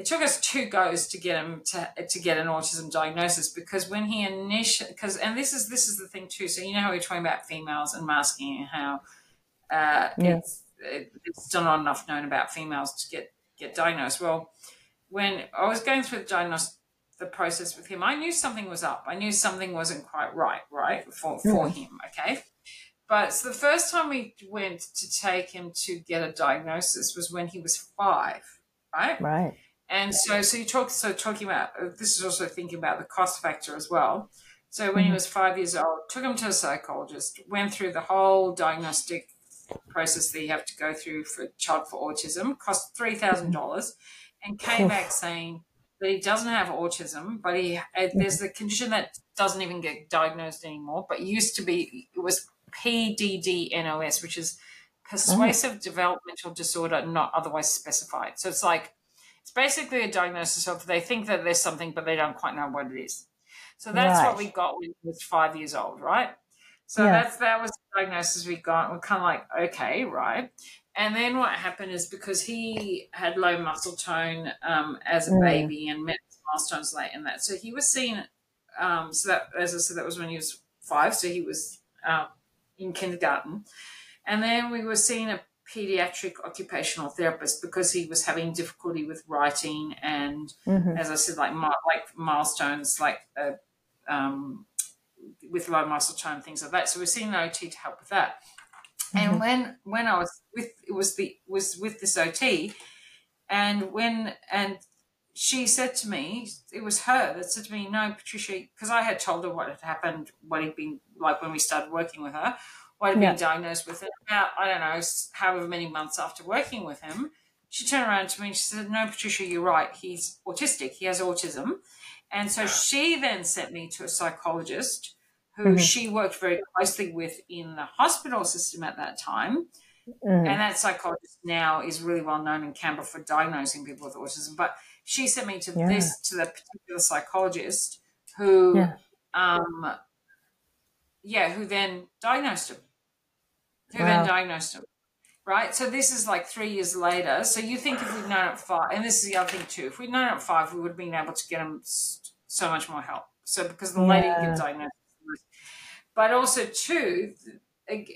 it took us two goes to get him to to get an autism diagnosis because when he initially because and this is this is the thing too so you know how we're talking about females and masking and how uh, Yeah. it's it's still not enough known about females to get get diagnosed. Well when I was going through the diagnosis the process with him I knew something was up. I knew something wasn't quite right right for for him okay? But so the first time we went to take him to get a diagnosis was when he was five right? Right. And so, so you talk, so talking about uh, this is also thinking about the cost factor as well. So when he was five years old, took him to a psychologist, went through the whole diagnostic process that you have to go through for child for autism, cost three thousand dollars, and came back saying that he doesn't have autism, but he uh, there's a condition that doesn't even get diagnosed anymore, but used to be it was PDD-NOS, which is persuasive developmental disorder not otherwise specified. So it's like it's basically a diagnosis of they think that there's something, but they don't quite know what it is. So that's Right. what we got when he was five years old, right? So Yeah. that's that was the diagnosis we got. We're kind of like, okay, right. And then what happened is because he had low muscle tone um, as a Mm. baby and met milestones late in that, so he was seen. Um, so that, as I said, that was when he was five. So he was uh, in kindergarten, and then we were seeing a pediatric occupational therapist because he was having difficulty with writing and hmm as I said, like like milestones, like uh, um, with low muscle tone, things like that. So we're seeing an OT to help with that. And when when I was with it was the was with this OT, and when and she said to me, it was her that said to me, "No, Patricia," because I had told her what had happened, what he'd been like when we started working with her, had Yeah. been diagnosed with it. About I don't know, however many months after working with him, she turned around to me and she said, No, Patricia, you're right. He's autistic. He has autism. And so she then sent me to a psychologist who she worked very closely with in the hospital system at that time. Mm. And that psychologist now is really well known in Canberra for diagnosing people with autism. But she sent me to Yeah. this to the particular psychologist who Yeah. um yeah, who then diagnosed him. Who then diagnosed him. Right, so this is like three years later. So you think if we'd known at five, and this is the other thing too, if we'd known at five, we would have been able to get him so much more help. So because the lady Yeah. diagnosed, but also too,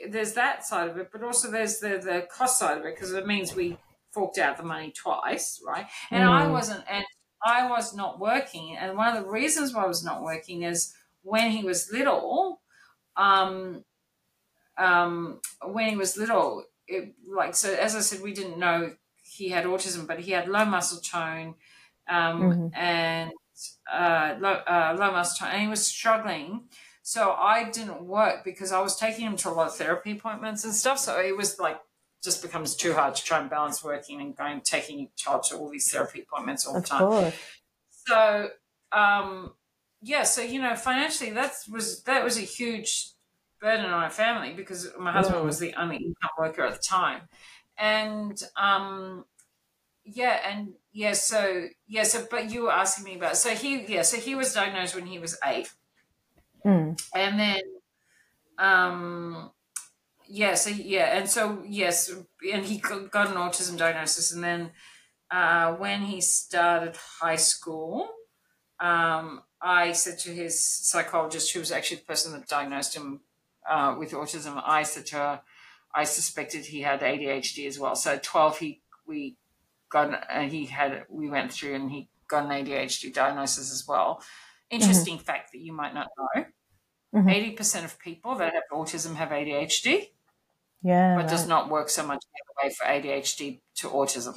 there's that side of it, but also there's the the cost side of it because it means we forked out the money twice, right? And I Mm. wasn't, and I was not working, and one of the reasons why I was not working is when he was little, um, um, when he was little, it like so as I said, we didn't know he had autism, but he had low muscle tone, um, Mhm. and uh, low, uh, low muscle tone, and he was struggling. So I didn't work because I was taking him to a lot of therapy appointments and stuff. So it was like just becomes too hard to try and balance working and going taking your child to all these therapy appointments all Of the time. course. So um, yeah, so you know, financially that was that was a huge burden on our family because my husband was the only income worker at the time, and um, yeah, and yeah, so yeah, so but you were asking me about so he yeah, so he was diagnosed when he was eight, Mm. and then um yeah so yeah and so yes and he got got an autism diagnosis and then uh when he started high school um i said to his psychologist who was actually the person that diagnosed him uh, with autism i to her i suspected he had adhd as well so at 12 he we got uh, he had we went through and he got an adhd diagnosis as well interesting fact that you might not know Mhm. 80% of people that have autism have ADHD, Yeah. but does not work so much the way for ADHD to autism,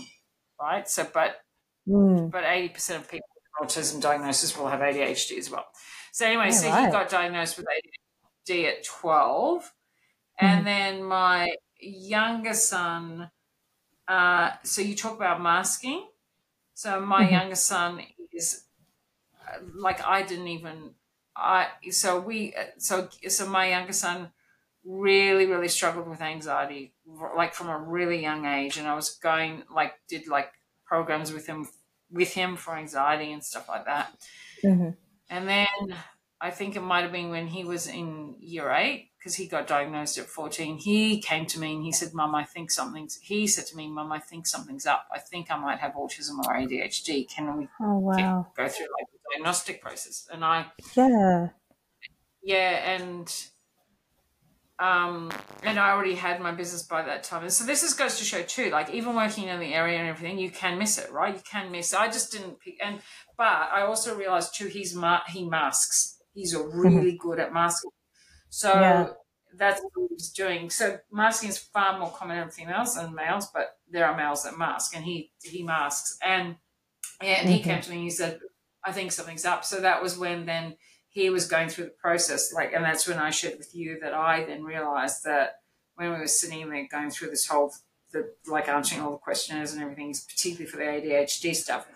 right? So, but Mm. but 80% of people with autism diagnosis will have ADHD as well. So anyway, Yeah, so he got diagnosed with ADHD at 12. And then my younger son, uh, so you talk about masking. So my Mhm. younger son is uh, like I didn't even I so we uh, so so my younger son really really struggled with anxiety like from a really young age and I was going like did like programs with him with him for anxiety and stuff like that. Mhm. And then I think it might have been when he was in year eight, because he got diagnosed at 14. He came to me and he said, Mum, I think something's, he said to me, Mum, I think something's up. I think I might have autism or ADHD. Can we Oh wow. go through like the diagnostic process? And I, Yeah. yeah, and um, and I already had my business by that time. And so this is goes to show too, like even working in the area and everything, you can miss it, right? You can miss. It. I just didn't pick, and but I also realized too, he's ma- he masks. He's a really good at masking. So Yeah. that's what he was doing. So masking is far more common in females than males, but there are males that mask, and he he masks. And yeah, and he Mhm. came to me and he said, "I think something's up." So that was when then he was going through the process, like, and that's when I shared with you that I then realized that when we were sitting there going through this whole, the like answering all the questionnaires and everything, particularly for the ADHD stuff,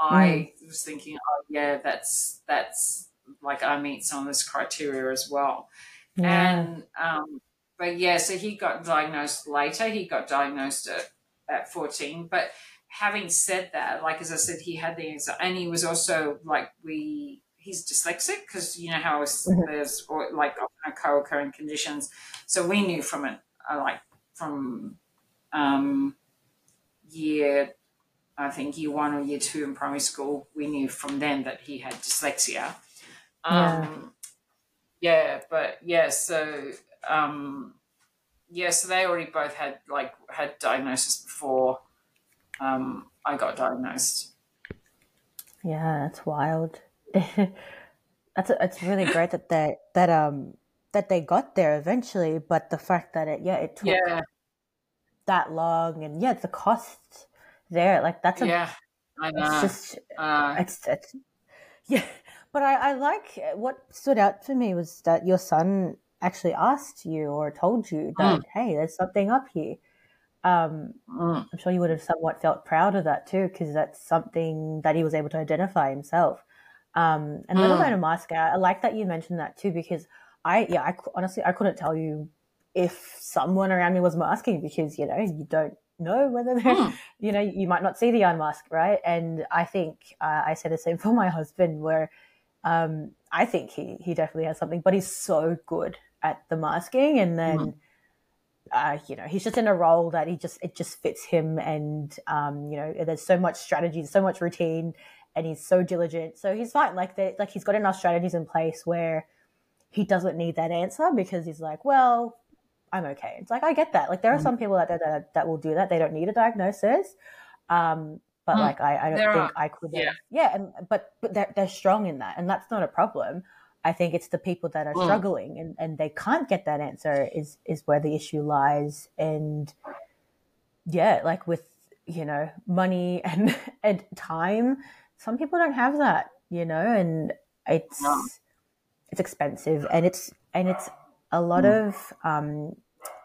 I was thinking, oh yeah, that's that's like I meet some of this criteria as well. Yeah. And um, but yeah, so he got diagnosed later. He got diagnosed at, at 14. But having said that, like as I said, he had the anxiety, and he was also like we he's dyslexic because you know how Mhm. there's or, like often co-occurring conditions. So we knew from it, uh, like from um, year. I think year one or year two in primary school, we knew from then that he had dyslexia. Um, yeah, but yeah, so um, yeah, so they already both had like had diagnosis before um, I got diagnosed. Yeah, that's wild. that's it's really great that they that um that they got there eventually, but the fact that it yeah it took Yeah, that long and yeah the cost there like that's a yeah, I know. it's just uh, it's it's yeah but I, I like what stood out for me was that your son actually asked you or told you that hey there's something up here. Um mm, i'm sure you would have somewhat felt proud of that too because that's something that he was able to identify himself. Um and let Mm. alone a mask I, like that you mentioned that too because i yeah i honestly i couldn't tell you if someone around me was masking because you know you don't know whether they're Mm. you know you might not see the unmasked right? And i think uh, i say the same for my husband where um i think he he definitely has something but he's so good at the masking and then uh, you know, he's just in a role that he just it just fits him, and um, you know, there's so much strategy, so much routine, and he's so diligent. So he's fine. Like they like he's got enough strategies in place where he doesn't need that answer because he's like, well, I'm okay. It's like I get that. Like there are mm. some people that, that that will do that. They don't need a diagnosis. Um, but mm. like I, I don't there think are. I could. Yeah. yeah, and but but they're they're strong in that, and that's not a problem. I think it's the people that are mm. struggling and, and they can't get that answer is is where the issue lies. And yeah, like with you know money and and time, some people don't have that, you know, and it's it's expensive and it's and it's a lot mm. of um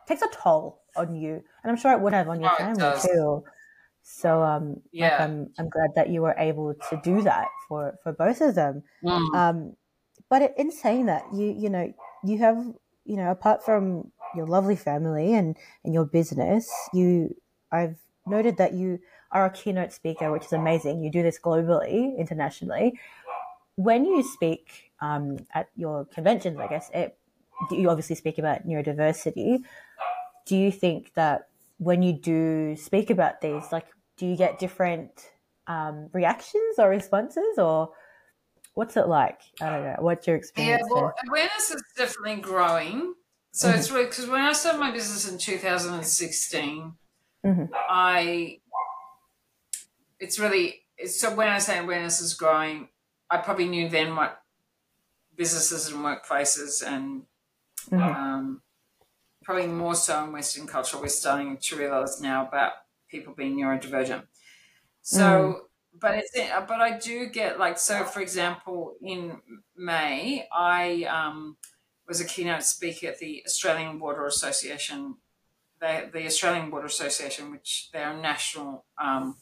takes a toll on you, and I'm sure it would have on your oh, family too. So um, yeah, like I'm I'm glad that you were able to do that for for both of them. Mm. Um, but in saying that, you you know you have you know apart from your lovely family and and your business, you I've noted that you are a keynote speaker, which is amazing. You do this globally, internationally. When you speak um, at your conventions, I guess it, you obviously speak about neurodiversity. Do you think that when you do speak about these, like, do you get different um, reactions or responses, or What's it like? I don't know. What's your experience? Yeah, well, awareness is definitely growing. So mm-hmm. it's really because when I started my business in 2016, mm-hmm. I it's really it's, so when I say awareness is growing, I probably knew then what businesses and workplaces and mm-hmm. um, probably more so in Western culture, we're starting to realize now about people being neurodivergent. So mm but it's but I do get like so. For example, in May, I um, was a keynote speaker at the Australian Water Association. The, the Australian Water Association, which they're a national um,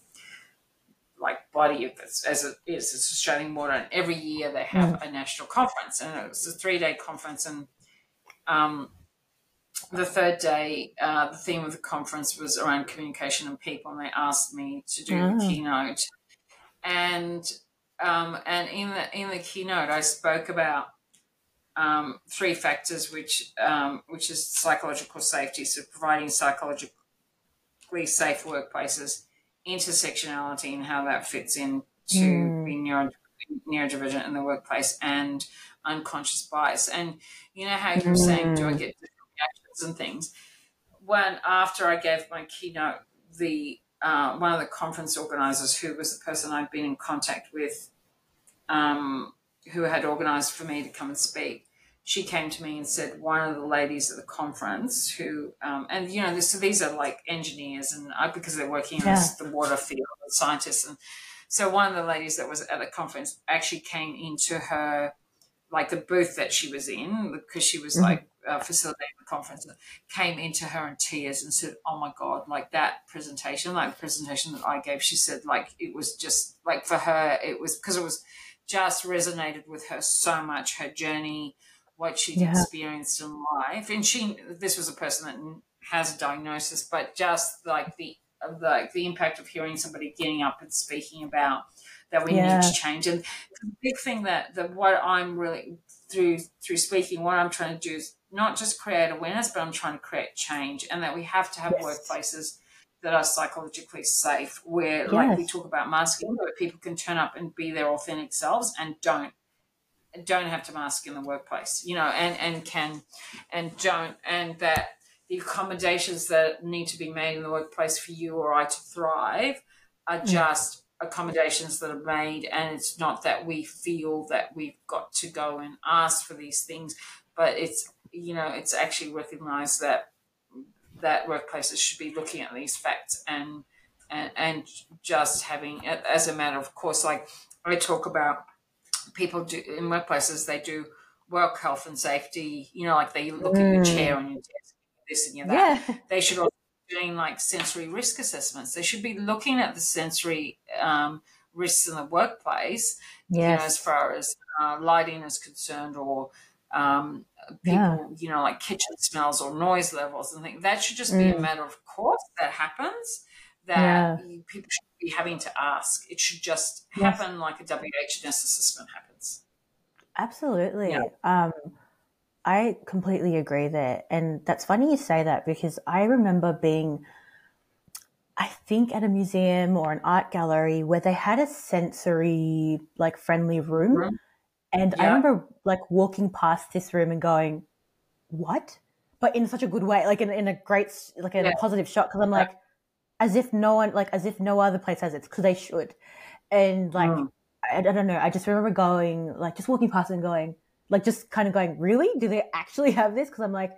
like body as it is, it's Australian Water, and every year they have mm. a national conference, and it was a three day conference, and um, the third day, uh, the theme of the conference was around communication and people, and they asked me to do oh. the keynote and um, and in the in the keynote, I spoke about um, three factors, which um, which is psychological safety, so providing psychologically safe workplaces, intersectionality, and how that fits into mm. being neuro, neurodivergent in the workplace, and unconscious bias. And you know how you were mm. saying, do I hmm. get and things? When after I gave my keynote, the uh, one of the conference organizers, who was the person I'd been in contact with, um, who had organized for me to come and speak, she came to me and said one of the ladies at the conference who, um, and you know, this, so these are like engineers and I, because they're working yeah. in the water field, scientists, and so one of the ladies that was at the conference actually came into her like the booth that she was in because she was mm-hmm. like uh, facilitating the conference came into her in tears and said, "Oh my god, like that presentation, like the presentation that I gave." She said, like it was just like for her, it was because it was just resonated with her so much, her journey, what she'd yeah. experienced in life, and she this was a person that has a diagnosis, but just like the like the impact of hearing somebody getting up and speaking about that we yeah. need to change. And the big thing that, that what I'm really through through speaking, what I'm trying to do is not just create awareness, but I'm trying to create change, and that we have to have yes. workplaces that are psychologically safe, where yes. like we talk about masking, where people can turn up and be their authentic selves and don't don't have to mask in the workplace, you know, and and can and don't and that the accommodations that need to be made in the workplace for you or I to thrive are mm. just accommodations that are made and it's not that we feel that we've got to go and ask for these things but it's you know, it's actually recognised that that workplaces should be looking at these facts and and, and just having as a matter of course, like I talk about people do in workplaces, they do work health and safety. You know, like they look mm. at your chair on your desk, this and your that. Yeah. They should also be doing like sensory risk assessments. They should be looking at the sensory um, risks in the workplace, yes. you know, as far as uh, lighting is concerned, or um, people, yeah. you know, like kitchen smells or noise levels and things. That should just mm. be a mm. matter of course that happens. That yeah. people should be having to ask. It should just happen yes. like a WHS assessment happens. Absolutely. Yeah. Um, I completely agree there. And that's funny you say that because I remember being, I think, at a museum or an art gallery where they had a sensory, like, friendly room. Room. And I remember, like, walking past this room and going, what? But in such a good way, like, in, in a great, like, in Yeah. a positive shot. Cause I'm like, as if no one, like, as if no other place has it, because they should. And, like, Mm. I, I don't know. I just remember going, like, just walking past and going, like, just kind of going, really? Do they actually have this? Because I'm like,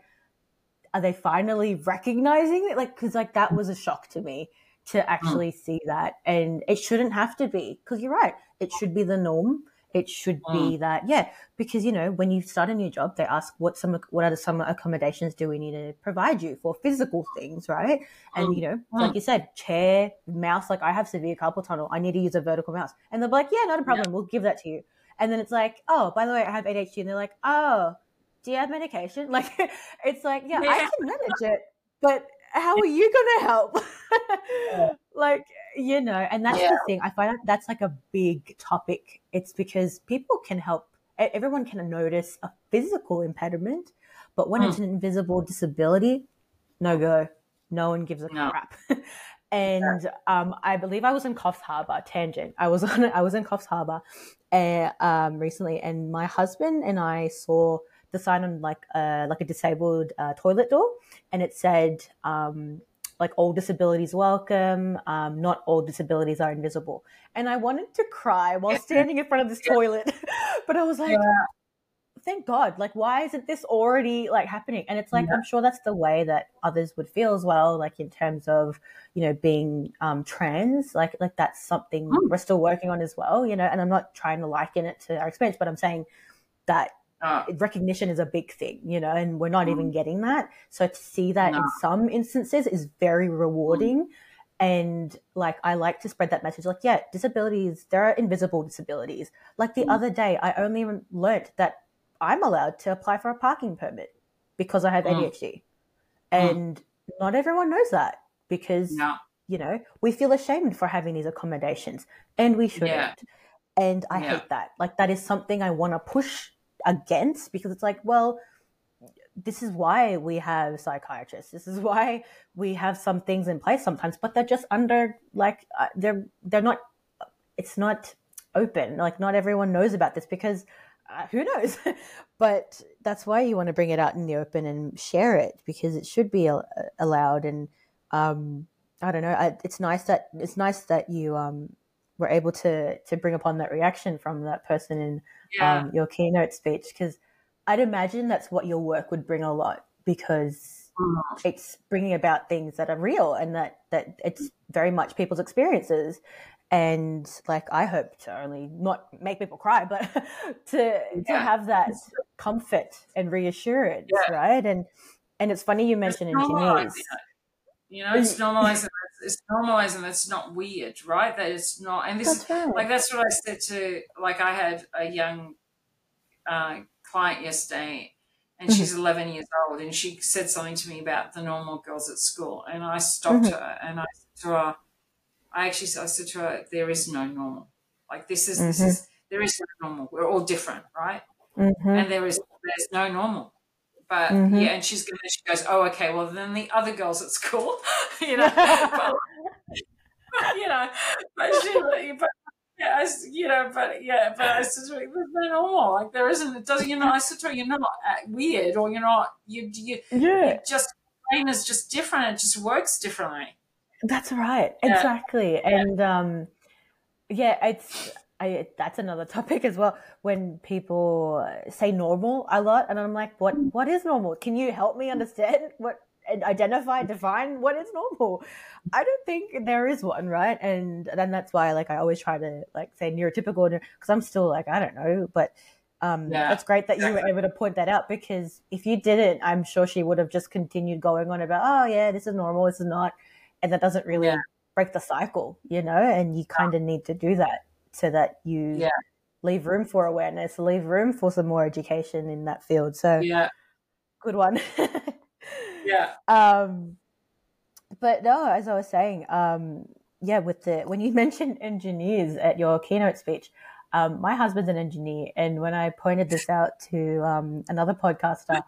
are they finally recognizing it? Like, because like that was a shock to me to actually see that, and it shouldn't have to be. Because you're right, it should be the norm. It should be mm. that, yeah. Because you know, when you start a new job, they ask what some what are the some accommodations do we need to provide you for physical things, right? And you know, like mm. you said, chair, mouse. Like I have severe carpal tunnel. I need to use a vertical mouse, and they're like, yeah, not a problem. We'll give that to you. And then it's like, oh, by the way, I have ADHD, and they're like, oh, do you have medication? Like, it's like, yeah, I can manage it, but how are you going to help? like, you know, and that's the thing. I find that that's like a big topic. It's because people can help, everyone can notice a physical impediment, but when Hmm. it's an invisible disability, no go. No one gives a No. crap. and um, I believe I was in Coffs Harbour, tangent. I was on, I was in Coffs Harbour uh, um, recently, and my husband and I saw the sign on like uh, like a disabled uh, toilet door, and it said um, like all disabilities welcome. Um, not all disabilities are invisible, and I wanted to cry while standing in front of this toilet, but I was like. Thank God! Like, why isn't this already like happening? And it's like I'm sure that's the way that others would feel as well. Like in terms of you know being um, trans, like like that's something Mm. we're still working on as well. You know, and I'm not trying to liken it to our experience, but I'm saying that Uh, recognition is a big thing, you know, and we're not even getting that. So to see that in some instances is very rewarding. And like, I like to spread that message. Like, yeah, disabilities, there are invisible disabilities. Like the other day, I only learnt that I'm allowed to apply for a parking permit because I have Mm. ADHD. And not everyone knows that because no. you know, we feel ashamed for having these accommodations and we shouldn't. Yeah. And I Yeah. hate that. Like, that is something I want to push against because it's like, well, this is why we have psychiatrists. This is why we have some things in place sometimes, but they're just under, like, uh, they're, they're not, it's not open. Like, not everyone knows about this because uh, who knows? but that's why you want to bring it out in the open and share it because it should be al- allowed. And, um, I don't know. I, it's nice that it's nice that you um, were able to to bring upon that reaction from that person in Yeah. um, your keynote speech because I'd imagine that's what your work would bring a lot because Mm. it's bringing about things that are real and that that it's very much people's experiences and like I hope to only not make people cry but to to have that comfort and reassurance Yeah. right and and it's funny you mentioned engineers You know, it's normalizing. It's normalizing. That's not weird, right? That it's not. And this is That's right. like that's what I said to. Like I had a young uh, client yesterday, and she's Mm-hmm. 11 years old, and she said something to me about the normal girls at school, and I stopped Mm-hmm. her and I said to her, I actually I said to her, there is no normal. Like this is this Mhm. is there is no normal. We're all different, right? Mhm. and there is there's no normal. But Mhm. yeah, and she's gonna she goes, oh okay, well then the other girls at school, you know, but, you know, but she, but yeah, I you know, but yeah, but I said to her, there's no normal, like there isn't. It doesn't, you know, I said to her, you're not weird, or you're not, you you, yeah you just brain is just different. It just works differently. That's right. Yeah. Exactly. And um yeah, it's I that's another topic as well when people say normal a lot and I'm like what what is normal? Can you help me understand what and identify define what is normal? I don't think there is one, right? And then that's why like I always try to like say neurotypical because I'm still like I don't know, but um, Yeah, it's great that you were able to point that out because if you didn't, I'm sure she would have just continued going on about, oh yeah, this is normal, this is not, and that doesn't really Yeah. break the cycle, you know. And you kind of need to do that so that you Yeah. leave room for awareness, leave room for some more education in that field. So Yeah, good one. yeah, um, but no, as I was saying, um, yeah, with the when you mentioned engineers at your keynote speech, Um, my husband's an engineer, and when I pointed this out to um, another podcaster,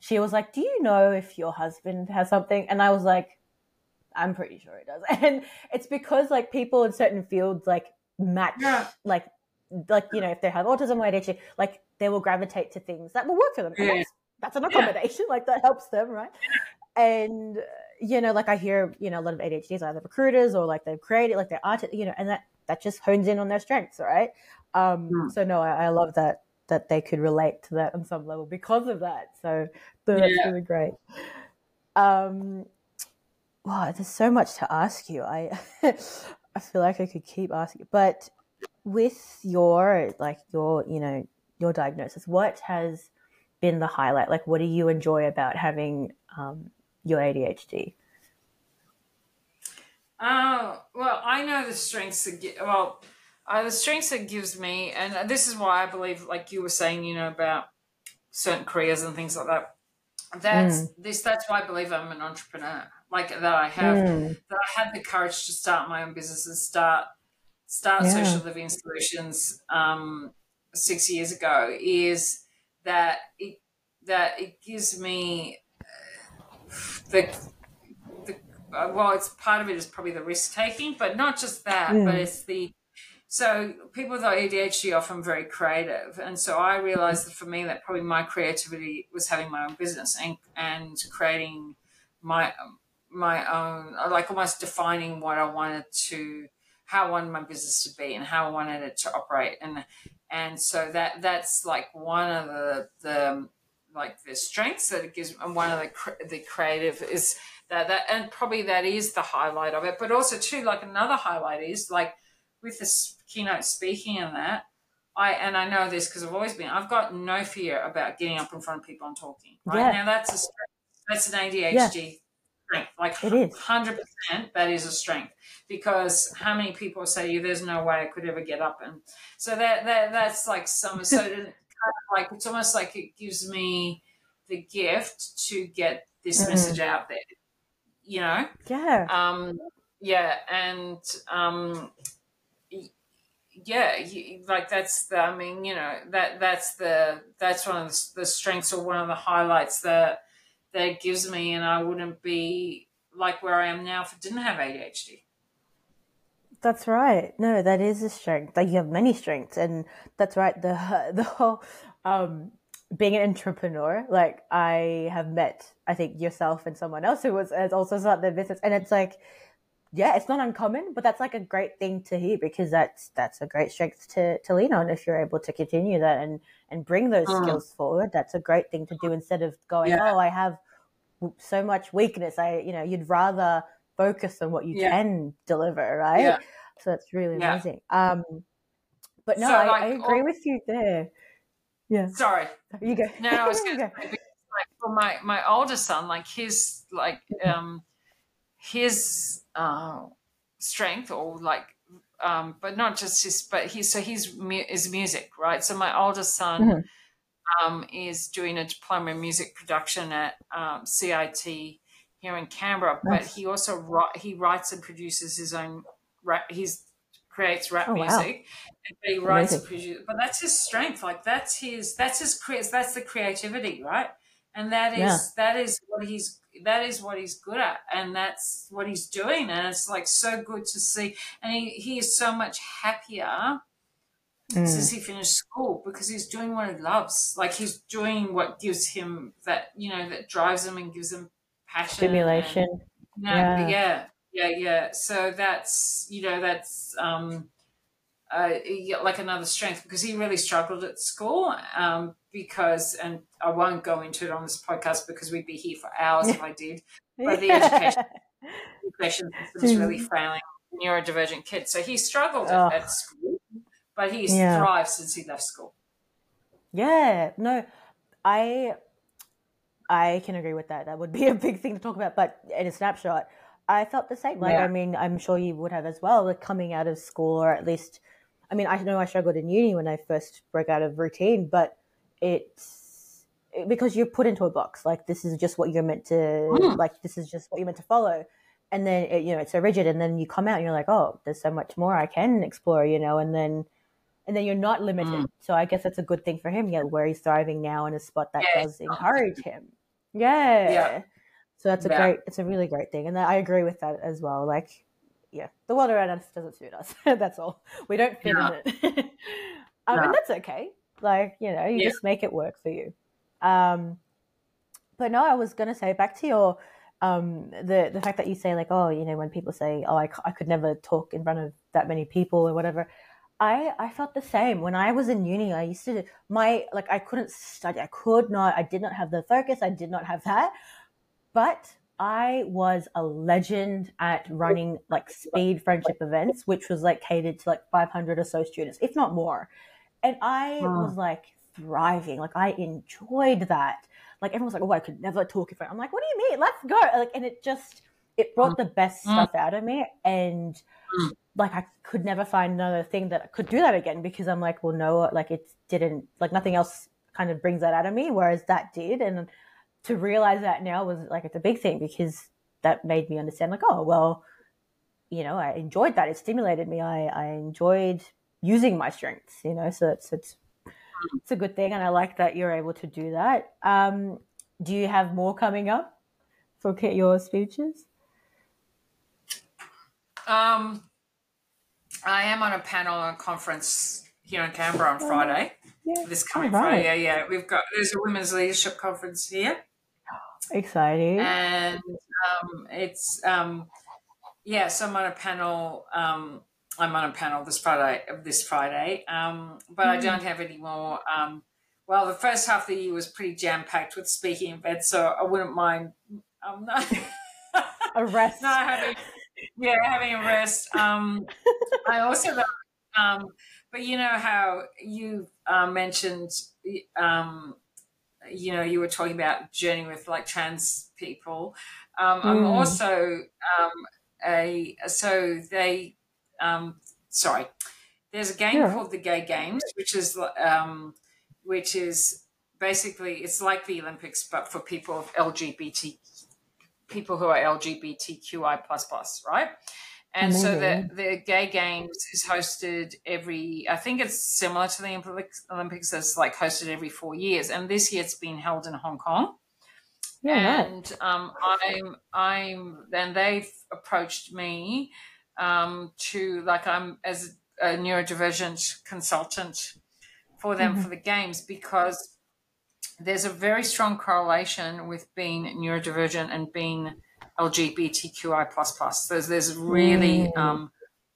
she was like, "Do you know if your husband has something?" And I was like, "I'm pretty sure he does." And it's because like people in certain fields like match, Yeah. like like you know if they have autism or ADHD, like they will gravitate to things that will work for them. Yeah. that's, that's an accommodation, like that helps them, right? And uh, you know, like I hear, you know, a lot of ADHDs are either recruiters or like they've created, like they're artists, you know, and that that just hones in on their strengths, right? Um, Mm. So no, I, I love that that they could relate to that on some level because of that. So that's Yeah. really great. Um, wow, there's so much to ask you. I I feel like I could keep asking, but with your like your you know your diagnosis, what has been the highlight? Like, what do you enjoy about having um, your ADHD? Oh well, I know the strengths that gi- well, uh, the strengths it gives me, and this is why I believe, like you were saying, you know, about certain careers and things like that. That's this. That's why I believe I'm an entrepreneur. Like that, I have Mm. that I had the courage to start my own business and start start Yeah. social living solutions um, six years ago. Is that it that it gives me uh, the the uh, well, it's part of it is probably the risk taking, but not just that, but Mm. it's the so people with ADHD are often very creative, and so I realized that for me, that probably my creativity was having my own business and and creating my my own, like almost defining what I wanted to, how I wanted my business to be, and how I wanted it to operate, and and so that that's like one of the the like the strengths that it gives, and one of the the creative is that that and probably that is the highlight of it, but also too like another highlight is like with this keynote speaking and that. I, and I know this because I've always been. I've got no fear about getting up in front of people and talking. Right Yeah. now, that's a strength. That's an ADHD strength. Like It is. hundred percent, that is a strength. Because how many people say you, "There's no way I could ever get up," and so that that that's like some. So kind of like it's almost like it gives me the gift to get this Mm. message out there. You know, Yeah. um, yeah, and um, yeah, y- like that's the. I mean, you know, that that's the that's one of the, the strengths or one of the highlights that that gives me, and I wouldn't be like where I am now if I didn't have ADHD. That's right. No, that is a strength. Like you have many strengths, and that's right. The the whole um, being an entrepreneur. Like I have met, I think yourself and someone else who was also started their business, and it's like, yeah, it's not uncommon, but that's like a great thing to hear because that's that's a great strength to to lean on if you're able to continue that and and bring those Mm. skills forward. That's a great thing to do instead of going, Yeah. oh, I have so much weakness. I, you know, you'd rather focus on what you Yeah. can deliver, right? Yeah. So that's really amazing. Um, but no, So, I, like, I agree all- with you there. Yeah, Sorry, you go. No, I was going to say, like, for my my older son, like his like um his uh, strength or like um, but not just his, but he so he's mu- is music, right? So my oldest son Mhm. um, is doing a diploma in music production at um, CIT here in Canberra, but he also he writes and produces his own rap. He's creates rap Oh, wow. music, but he writes and produces. But that's his strength. Like that's his that's his that's the creativity, right? And that is Yeah. that is what he's that is what he's good at, and that's what he's doing, and it's like so good to see. And he he is so much happier Mm. since he finished school because he's doing what he loves. Like he's doing what gives him that you know that drives him and gives him passion, Stimulation. and- no, Yeah. yeah, yeah, yeah. So that's you know that's um, uh, like another strength because he really struggled at school um, because and I won't go into it on this podcast because we'd be here for hours if I did. But the education- Education system is really failing neurodivergent kids. So he struggled Oh. at, at school, but he's Yeah. thrived since he left school. Yeah, no, I I can agree with that. That would be a big thing to talk about. But in a snapshot, I felt the same. Like, Yeah. I mean, I'm sure you would have as well. Like coming out of school, or at least, I mean, I know I struggled in uni when I first broke out of routine, but it's because you're put into a box. Like this is just what you're meant to. Mm. Like this is just what you're meant to follow. And then it, you know it's so rigid, and then you come out and you're like, oh, there's so much more I can explore, you know. And then and then you're not limited. Mm. So I guess that's a good thing for him. Yeah, where he's thriving now in a spot that Yeah, does encourage him. Yeah. Yeah. So that's a Yeah. great. It's a really great thing, and I agree with that as well. Like, yeah, the world around us doesn't suit us. that's all. We don't fit in it, um, and that's okay. Like you know, you Yeah. just make it work for you. Um, but no, I was gonna say back to your um the the fact that you say like oh you know when people say oh I, c- I could never talk in front of that many people or whatever I I felt the same. When I was in uni I used to my like I couldn't study. I could not I did not have the focus. I did not have that. But I was a legend at running like speed friendship events which was like catered to like 500 or so students if not more and I Wow. was like thriving like I enjoyed that like everyone's like, oh, I could never talk in front. I'm like, what do you mean? Let's go. Like, and it just it brought the best Mm. stuff out of me, and Mm. like I could never find another thing that could do that again because I'm like, well, no, like it didn't, like nothing else kind of brings that out of me, whereas that did, and to realize that now was like it's a big thing because that made me understand like, oh, well, you know, I enjoyed that. It stimulated me. I I enjoyed using my strengths, you know, so it's it's it's a good thing, and I like that you're able to do that. Um, do you have more coming up for your speeches? Um, I am on a panel and conference here in Canberra on Friday. Yeah, This coming right. Friday, yeah, yeah. We've got there's a women's leadership conference here, exciting. and um, it's um, yeah. So I'm on a panel. Um, I'm on a panel this Friday. This Friday, um, but I don't have any more. Um, well, the first half of the year was pretty jam packed with speaking events, so I wouldn't mind. Um, not, A rest. not having, yeah, having a rest. Um, I also, um, but you know how you uh, mentioned, um, you know, you were talking about journey with like trans people. Um, I'm Mm. also um, a so they, um, sorry, there's a game Yeah. called the Gay Games, which is um, which is basically it's like the Olympics but for people of LGBT people who are LGBTQI plus plus, right? And so the the Gay Games is hosted every. I think it's similar to the Olympics. That's like hosted every four years, and this year it's been held in Hong Kong. Yeah, nice. and um, I'm I'm then they've approached me um, to like I'm as a neurodivergent consultant for them Mm-hmm. for the games because there's a very strong correlation with being neurodivergent and being LGBTQI plus plus. There's there's really Mm. um,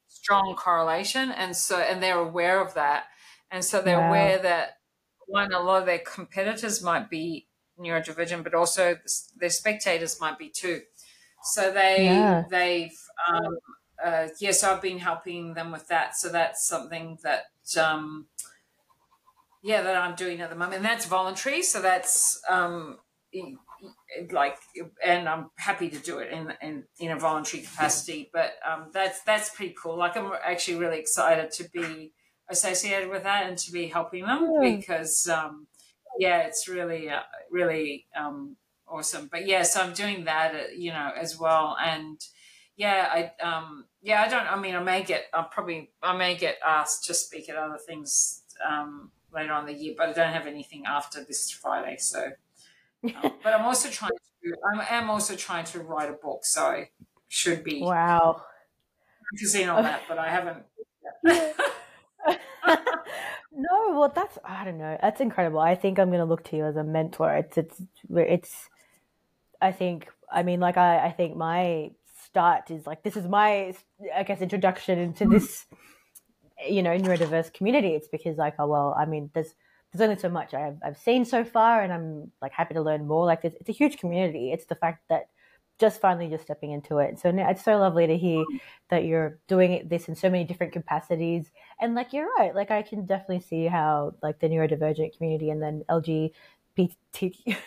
strong correlation, and so and they're aware of that, and so they're Wow. aware that one a lot of their competitors might be neurodivergent, but also their spectators might be too. So they Yeah. they've um, uh, yes, I've been helping them with that. So that's something that um, yeah that I'm doing at the moment, and that's voluntary. So that's um, like, and I'm happy to do it in in, in a voluntary capacity. But um, that's that's pretty cool. Like I'm actually really excited to be associated with that and to be helping them because um, yeah, it's really uh, really um, awesome. But yeah, so I'm doing that, uh, you know, as well, and yeah, I um, yeah, I don't. I mean, I may get, I probably, I may get asked to speak at other things um, later on in the year, but I don't have anything after this Friday. So, um, but I'm also trying to, I am also trying to write a book, so I should be Wow. focusing on that, but I haven't. no, well, that's I don't know. That's incredible. I think I'm going to look to you as a mentor. It's it's it's. I think I mean like I I think my start is like this is my I guess introduction into this you know neurodiverse community. It's because like oh well I mean there's there's only so much I've I've seen so far, and I'm like happy to learn more. Like it's, it's a huge community. It's the fact that just finally just stepping into it. So it's so lovely to hear that you're doing this in so many different capacities. And like you're right, like I can definitely see how like the neurodivergent community and then LGBTQI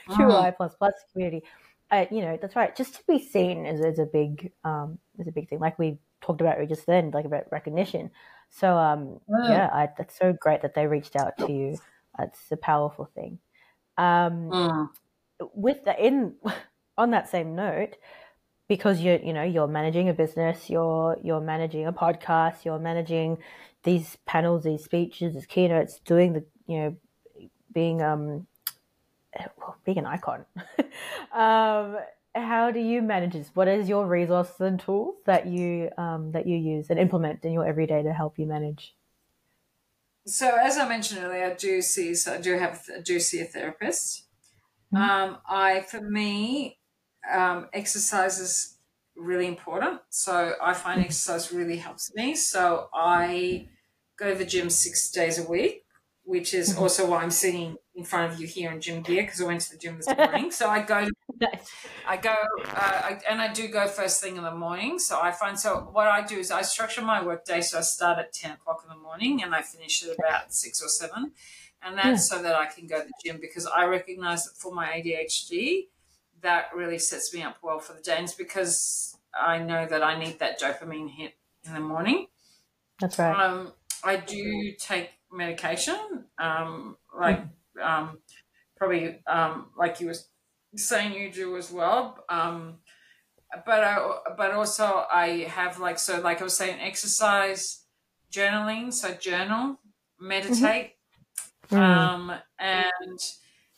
mm. plus plus community, uh, you know, that's right. Just to be seen is, is a big um is a big thing. Like we talked about just then, like about recognition. So um Mm. yeah, I, that's so great that they reached out to you. It's a powerful thing. Um, Mm. with the in on that same note because you're you know you're managing a business, you're you're managing a podcast, you're managing these panels, these speeches, these keynotes, doing the you know being um well, being an icon. um, how do you manage this? What is your resources and tools that you um, that you use and implement in your everyday to help you manage? So as I mentioned earlier, I do see so I do have I do see a therapist. Mm-hmm. Um, I for me, um, exercise is really important. So I find mm-hmm. exercise really helps me. So I go to the gym six days a week, which is mm-hmm. also why I'm sitting in front of you here in gym gear because I went to the gym this morning. so I go, I go, uh, I, and I do go first thing in the morning. So I find so what I do is I structure my work day. So I start at ten o'clock in the morning and I finish at about six or seven, and that's yeah. so that I can go to the gym because I recognize that for my ADHD, that really sets me up well for the day. And it's because I know that I need that dopamine hit in the morning. That's right. Um, I do take medication, um, like. Mm um, probably um, like you were saying you do as well. Um, but I, but also I have like so like I was saying exercise, journaling. So journal, meditate, mm-hmm. um, and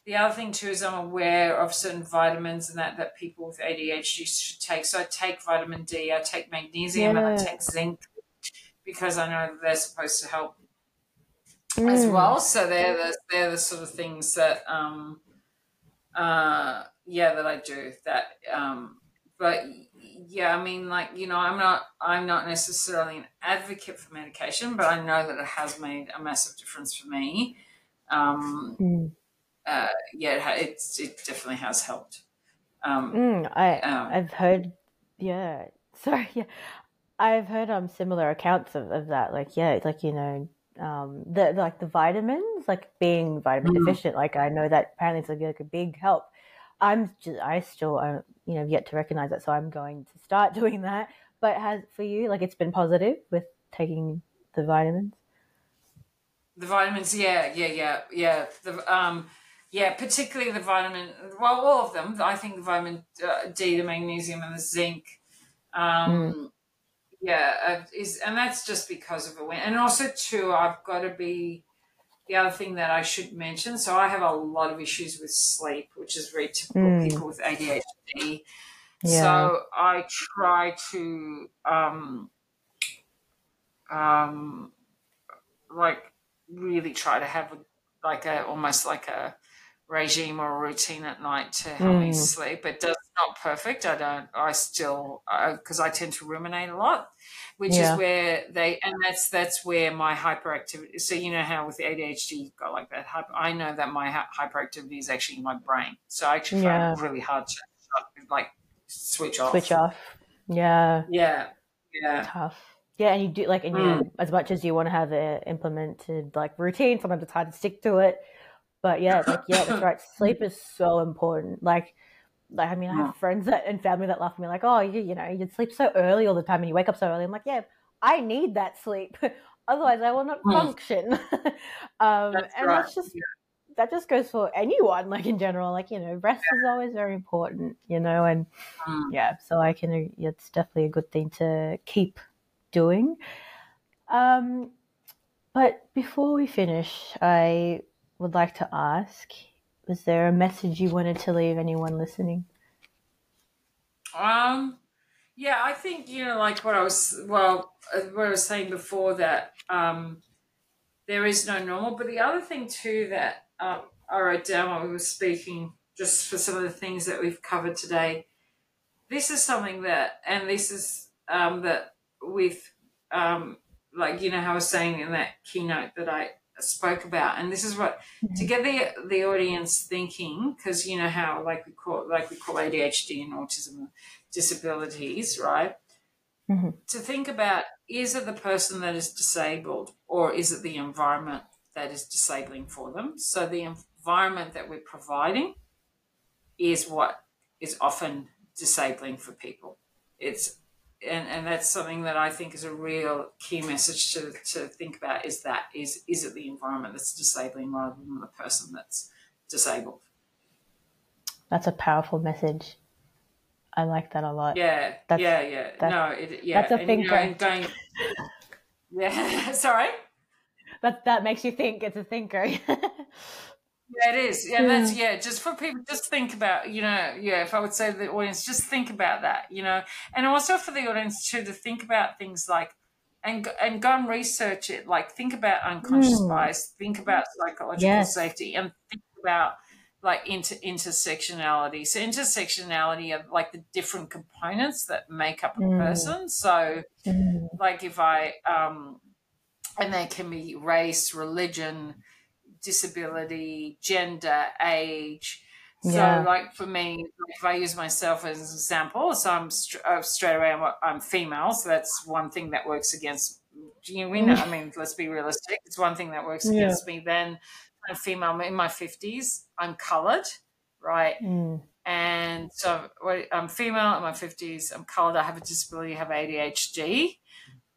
the other thing too is I'm aware of certain vitamins and that that people with ADHD should take. So I take vitamin D, I take magnesium, yeah. and I take zinc because I know they're supposed to help mm. as well. So they're the, they're the sort of things that, um, uh, yeah, that I do. That, um, but yeah, I mean, like you know, I'm not I'm not necessarily an advocate for medication, but I know that it has made a massive difference for me. Um, mm. uh, yeah, it, it's it definitely has helped. Um, mm, I um, I've heard, yeah, sorry, yeah, I've heard um similar accounts of, of that. Like yeah, like you know, um, the like the vitamins, like being vitamin mm. deficient. Like I know that apparently it's like, like a big help. I'm just, I still, I, you know, yet to recognize that, so I'm going to start doing that. But has for you, like, it's been positive with taking the vitamins. The vitamins, yeah, yeah, yeah, yeah. The um, yeah, particularly the vitamin. Well, all of them. I think the vitamin uh, D, the magnesium, and the zinc. Um, mm yeah, is and that's just because of a win. And also too, I've got to be the other thing that I should mention. So I have a lot of issues with sleep, which is very typical mm. people with ADHD. Yeah. So I try to um, um, like really try to have a, like a almost like a regime or routine at night to help mm. me sleep. It does not perfect. I don't. I still because uh, I tend to ruminate a lot, which yeah. is where they and that's that's where my hyperactivity. So you know how with the ADHD you've got like that. I know that my hyperactivity is actually in my brain. So I actually yeah. find it really hard to like switch off. Switch off. Yeah. Yeah. Yeah. Tough. Yeah, and you do like, and you, mm. as much as you want to have an implemented like routine, sometimes it's hard to stick to it. But yeah, like yeah, that's right. Sleep is so important. Like like I mean, I have friends that, and family that laugh at me like, "Oh, you you know, you sleep so early all the time and you wake up so early." I'm like, "Yeah, I need that sleep, otherwise I will not mm. function." um, that's and right. that's just yeah. that just goes for anyone, like in general. Like you know, rest yeah. is always very important, you know, and mm. yeah, so I can. It's definitely a good thing to keep doing. Um, but before we finish, I would like to ask was there a message you wanted to leave anyone listening? Um, yeah, I think you know, like what I was, well, what I was saying before that um, there is no normal. But the other thing too that uh, I wrote down while we were speaking, just for some of the things that we've covered today, this is something that, and this is um, that with, um, like you know, how I was saying in that keynote that I spoke about and this is what mm-hmm. to get the the audience thinking because you know how like we call like we call ADHD and autism disabilities right mm-hmm. to think about is it the person that is disabled or is it the environment that is disabling for them so the environment that we're providing is what is often disabling for people it's and, and that's something that I think is a real key message to, to think about is that is is it the environment that's disabling rather than the person that's disabled? That's a powerful message. I like that a lot. Yeah, That's- yeah, yeah. that- no, it, yeah. that's a and, you know, going, yeah, sorry. That that makes you think it's a thinker. Yeah, it is. Yeah, that's yeah. Just for people, just think about you know, yeah. If I would say to the audience, just think about that, you know, and also for the audience too to think about things like and go- and go and research it. Like think about unconscious Mm. bias, think about psychological Yes. safety, and think about like inter intersectionality. So intersectionality of like the different components that make up a Mm. person. So Mm. like if I um and there can be race, religion, disability, gender, age. So Yeah. like for me, if I use myself as an example, so I'm st- uh, straight away I'm, I'm female, so that's one thing that works against. You know, I mean, let's be realistic. It's one thing that works Yeah. against me. Then I'm female. I'm in my fifties. I'm coloured, right? Mm. and so I'm female in my fifties. I'm coloured. I have a disability. I have ADHD.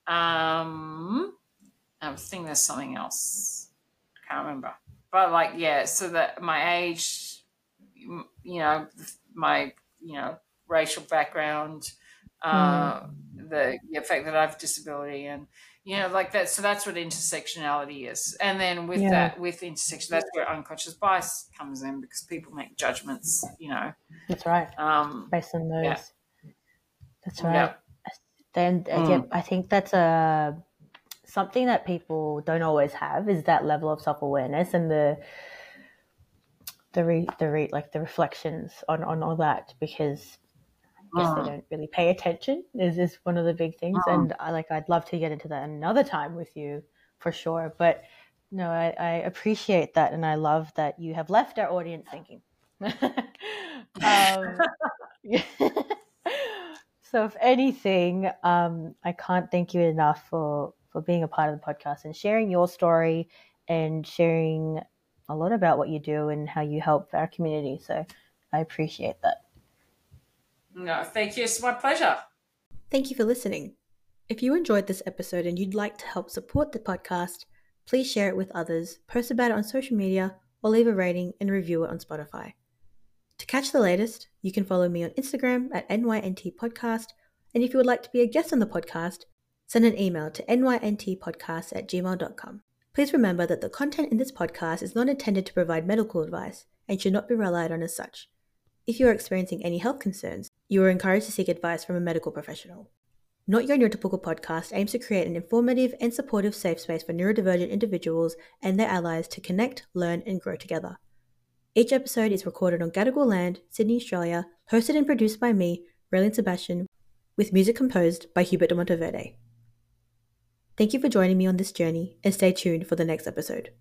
Um, I think there's something else. Can't remember. But like, yeah. So that my age, you know, my you know racial background, uh, the, the fact that I have disability, and you know, like that. So that's what intersectionality is. And then with Yeah. that, with intersection, that's where unconscious bias comes in because people make judgments. You know. That's right. Um, Based on those. Yeah. That's right. Yeah. Then Mm. again, I think that's a something that people don't always have is that level of self awareness and the the re, the re, like the reflections on on all that because I guess Mm. they don't really pay attention is is one of the big things Mm. and I like I'd love to get into that another time with you for sure but no I, I appreciate that and I love that you have left our audience thinking um, so if anything um, I can't thank you enough for for being a part of the podcast and sharing your story and sharing a lot about what you do and how you help our community so I appreciate that no, thank you. It's my pleasure. Thank you for listening. If you enjoyed this episode and you'd like to help support the podcast, please share it with others, post about it on social media, or leave a rating and review it on Spotify. To catch the latest, you can follow me on Instagram at NYNT Podcast, and if you would like to be a guest on the podcast, send an email to nyntpodcast at gmail.com. Please remember that the content in this podcast is not intended to provide medical advice and should not be relied on as such. If you are experiencing any health concerns, you are encouraged to seek advice from a medical professional. Not Your Neurotypical podcast aims to create an informative and supportive safe space for neurodivergent individuals and their allies to connect, learn, and grow together. Each episode is recorded on Gadigal land, Sydney, Australia, hosted and produced by me, Raylene Sebastian, with music composed by Hubert de Monteverde. Thank you for joining me on this journey and stay tuned for the next episode.